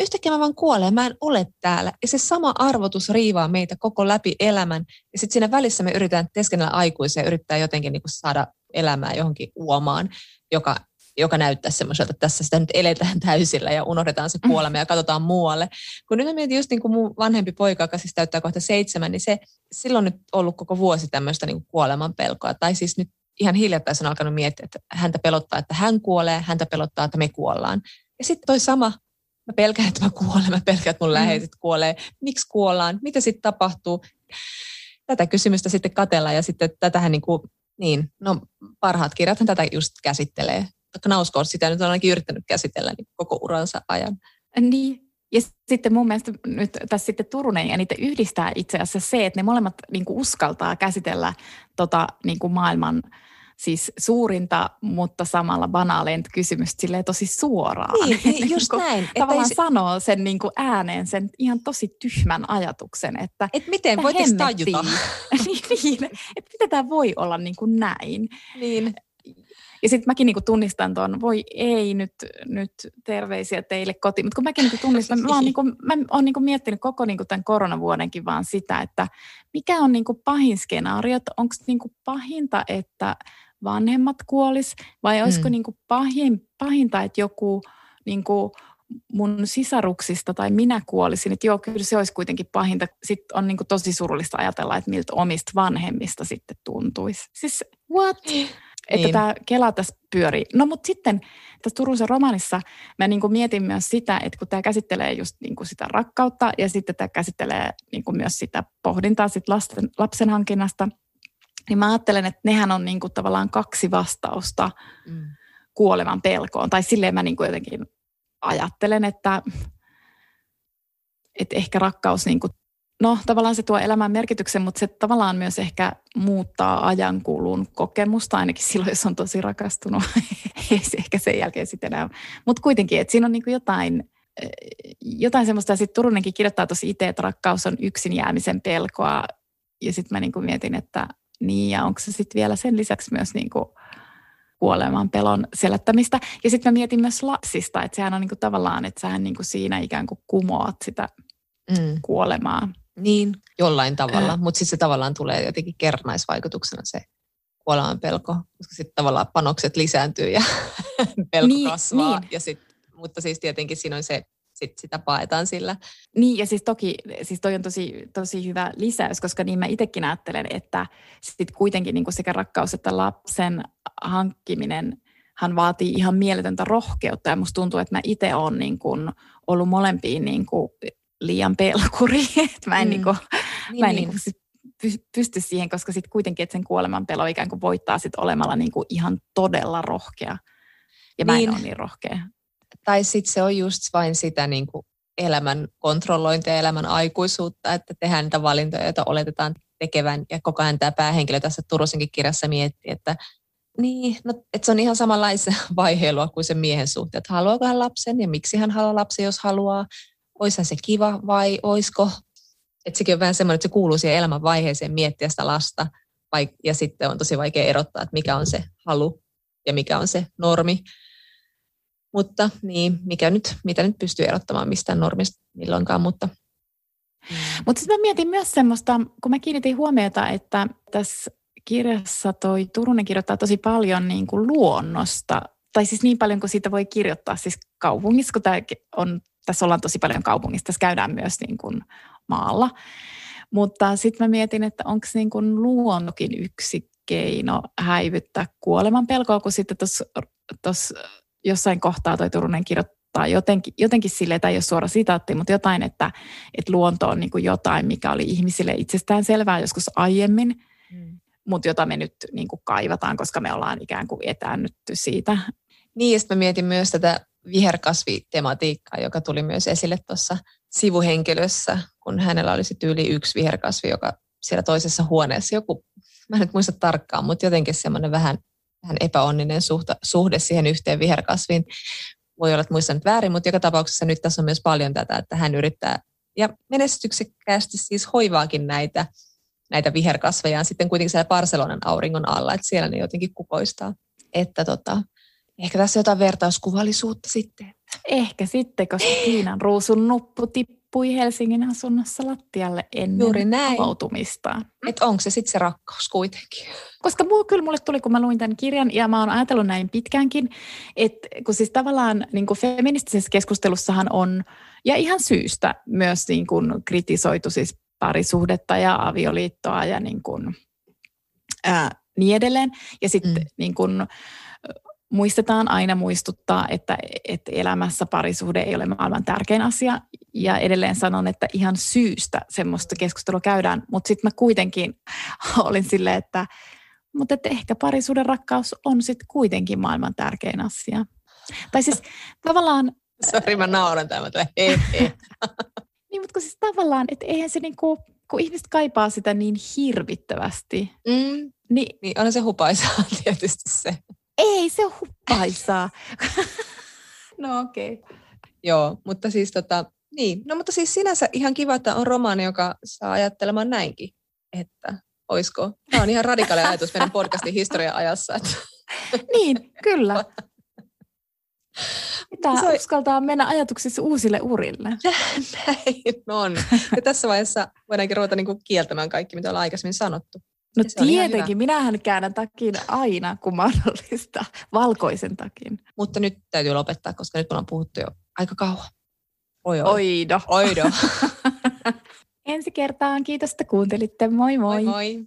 yhtäkkiä mä vaan kuolen, mä en ole täällä. Ja se sama arvotus riivaa meitä koko läpi elämän. Ja sitten siinä välissä me yritetään teskennellä aikuisia ja yrittää jotenkin niin saada elämää johonkin uomaan, joka joka näyttää semmoiselta, että tässä sitä nyt eletään täysillä ja unohdetaan se kuolema ja katsotaan muualle. Kun nyt mä mietin just niin kuin mun vanhempi poika, joka siis täyttää kohta seitsemän, niin se silloin nyt ollut koko vuosi tämmöistä niin kuoleman pelkoa. Tai siis nyt ihan hiljattain on alkanut miettiä, että häntä pelottaa, että hän kuolee, häntä pelottaa, että me kuollaan. Ja sitten toi sama, mä pelkään, että mä kuolen, mä pelkään, että mun mm. läheiset kuolee. Miksi kuollaan? Mitä sitten tapahtuu? Tätä kysymystä sitten katella ja sitten tätähän niin kuin, niin, no parhaat kirjathan tätä just käsittelee. Knauskort sitä nyt on ainakin yrittänyt käsitellä niin koko uransa ajan. Niin, ja sitten mun mielestä nyt tässä sitten Turunen ja niitä yhdistää itse asiassa se, että ne molemmat niin kuin uskaltaa käsitellä tota, niin kuin maailman siis suurinta, mutta samalla banaaleinta kysymystä silleen tosi suoraan. Niin, niin just niin näin. Tavallaan se... sanoo sen niin kuin ääneen sen ihan tosi tyhmän ajatuksen, että... Et miten, voitteko tajuta? niin, niin, että miten tämä voi olla niin kuin näin. Niin. Ja sitten mäkin niinku tunnistan tuon, voi ei nyt, nyt terveisiä teille kotiin, mutta kun mäkin niinku tunnistan, mä oon, niinku, mä oon niinku miettinyt koko niinku tämän koronavuodenkin vaan sitä, että mikä on niinku pahin skenaario, onko niinku pahinta, että vanhemmat kuolis vai olisiko mm. niinku pahin, pahinta, että joku niinku mun sisaruksista tai minä kuolisin, että joo, kyllä se olisi kuitenkin pahinta. Sitten on niinku tosi surullista ajatella, että miltä omista vanhemmista sitten tuntuisi. Siis what? Että niin. tämä Kela tässä pyörii. No mutta sitten tässä Turusen romanissa mä niin mietin myös sitä, että kun tämä käsittelee just niin sitä rakkautta ja sitten tämä käsittelee niin myös sitä pohdintaa sit lasten, lapsen hankinnasta, niin mä ajattelen, että nehän on niin tavallaan kaksi vastausta mm. kuoleman pelkoon. Tai silleen mä niin jotenkin ajattelen, että, että ehkä rakkaus niin No tavallaan se tuo elämän merkityksen, mutta se tavallaan myös ehkä muuttaa ajankulun kokemusta, ainakin silloin, jos on tosi rakastunut. Ei se ehkä sen jälkeen sitten enää. Mutta kuitenkin, että siinä on niin jotain, eh, jotain semmoista, ja sitten Turunenkin kirjoittaa tosi itse, että rakkaus on yksin jäämisen pelkoa. Ja sitten mä niin mietin, että niin, ja onko se sitten vielä sen lisäksi myös niin kuin kuoleman pelon selättämistä. Ja sitten mä mietin myös lapsista, että sehän on niin kuin tavallaan, että sähän niin kuin siinä ikään kuin kumoat sitä mm. kuolemaa. Niin, jollain tavalla, äh. mutta sitten se tavallaan tulee jotenkin kernaisvaikutuksena se kuoleman pelko, koska sitten tavallaan panokset lisääntyy ja pelko niin, kasvaa. Niin. Ja sit, mutta siis tietenkin siinä on se, sit sitä paetaan sillä. Niin ja siis toki, siis toi on tosi, tosi hyvä lisäys, koska niin mä itsekin ajattelen, että sit kuitenkin niin kuin sekä rakkaus että lapsen hankkiminen hän vaatii ihan mieletöntä rohkeutta ja musta tuntuu, että mä itse olen niin kuin ollut molempiin niin kuin liian pelkuri, että mä en, mm. niinku, niin, mä en niin. niinku pysty siihen, koska sitten kuitenkin, että sen kuoleman pelo ikään kuin voittaa sit olemalla niinku ihan todella rohkea. Ja mä niin. en ole niin rohkea. Tai sitten se on just vain sitä niinku elämän kontrollointia ja elämän aikuisuutta, että tehdään niitä valintoja, joita oletetaan tekevän. Ja koko ajan tämä päähenkilö tässä Turusenkin kirjassa miettii, että niin, no, että se on ihan samanlaista vaiheilua kuin se miehen suhteen, että haluaako hän lapsen ja miksi hän haluaa lapsen, jos haluaa oishan se kiva vai oisko. Että sekin on vähän semmoinen, että se kuuluu siihen elämän vaiheeseen miettiä sitä lasta. Ja sitten on tosi vaikea erottaa, että mikä on se halu ja mikä on se normi. Mutta niin, mikä nyt, mitä nyt pystyy erottamaan mistään normista milloinkaan, mutta Mm. Mutta sitten mä mietin myös semmoista, kun mä kiinnitin huomiota, että tässä kirjassa toi Turunen kirjoittaa tosi paljon niin kuin luonnosta, tai siis niin paljon kuin siitä voi kirjoittaa siis kaupungissa, kun tämä on tässä ollaan tosi paljon kaupungissa, tässä käydään myös niin kuin maalla. Mutta sitten mä mietin, että onko niin kuin luonnokin yksi keino häivyttää kuoleman pelkoa, kun sitten tuossa jossain kohtaa toi Turunen kirjoittaa jotenkin, jotenkin silleen, tai ei ole suora sitaatti, mutta jotain, että, että luonto on niin kuin jotain, mikä oli ihmisille itsestään selvää joskus aiemmin, mm. mutta jota me nyt niin kuin kaivataan, koska me ollaan ikään kuin etäännytty siitä. Niin, ja sitten mä mietin myös tätä viherkasvitematiikkaa, joka tuli myös esille tuossa sivuhenkilössä, kun hänellä olisi tyyli yksi viherkasvi, joka siellä toisessa huoneessa, joku, mä en nyt muista tarkkaan, mutta jotenkin semmoinen vähän, vähän epäonninen suhta, suhde siihen yhteen viherkasviin. Voi olla, että muistan nyt väärin, mutta joka tapauksessa nyt tässä on myös paljon tätä, että hän yrittää ja menestyksekkäästi siis hoivaakin näitä, näitä viherkasveja sitten kuitenkin siellä Barcelonan auringon alla, että siellä ne jotenkin kukoistaa. Että tota, Ehkä tässä jotain vertauskuvallisuutta sitten. Ehkä sitten, koska Kiinan ruusun nuppu tippui Helsingin asunnossa lattialle ennen Juuri näin. avautumistaan. Että onko se sitten se rakkaus kuitenkin? Koska muu, kyllä mulle tuli, kun mä luin tämän kirjan, ja mä oon ajatellut näin pitkäänkin, että kun siis tavallaan niin kuin feministisessä keskustelussahan on, ja ihan syystä myös niin kuin kritisoitu siis parisuhdetta ja avioliittoa ja niin kuin, ää, niin edelleen. Ja sitten mm. niin kuin, muistetaan aina muistuttaa, että, että elämässä parisuhde ei ole maailman tärkein asia. Ja edelleen sanon, että ihan syystä semmoista keskustelua käydään. Mutta sitten mä kuitenkin olin silleen, että, mutta että ehkä parisuuden rakkaus on sitten kuitenkin maailman tärkein asia. Tai siis tavallaan Sori, mä nauran he. Niin, mutta kun siis tavallaan, että eihän se niinku, kun ihmiset kaipaa sitä niin hirvittävästi, Mm, niin niin on se hupaisaa tietysti se. Ei se ole huppaisaa. no okei. Okay. Joo, mutta siis tota, niin. No mutta siis sinänsä ihan kiva, että on romaani, joka saa ajattelemaan näinkin, että oisko. Tämä on ihan radikaali ajatus meidän podcastin historian ajassa. Että Niin, kyllä. Pitää Se uskaltaa mennä ajatuksissa uusille urille. näin on. Ja tässä vaiheessa voidaankin ruveta niinku kieltämään kaikki, mitä ollaan aikaisemmin sanottu. No tietenkin, minähän käännän takin aina, kun mahdollista. Valkoisen takin. Mutta nyt täytyy lopettaa, koska nyt me ollaan puhuttu jo aika kauan. Oi, oi. Oido. Oido. Ensi kertaan. Kiitos, että kuuntelitte. Moi moi. moi. moi.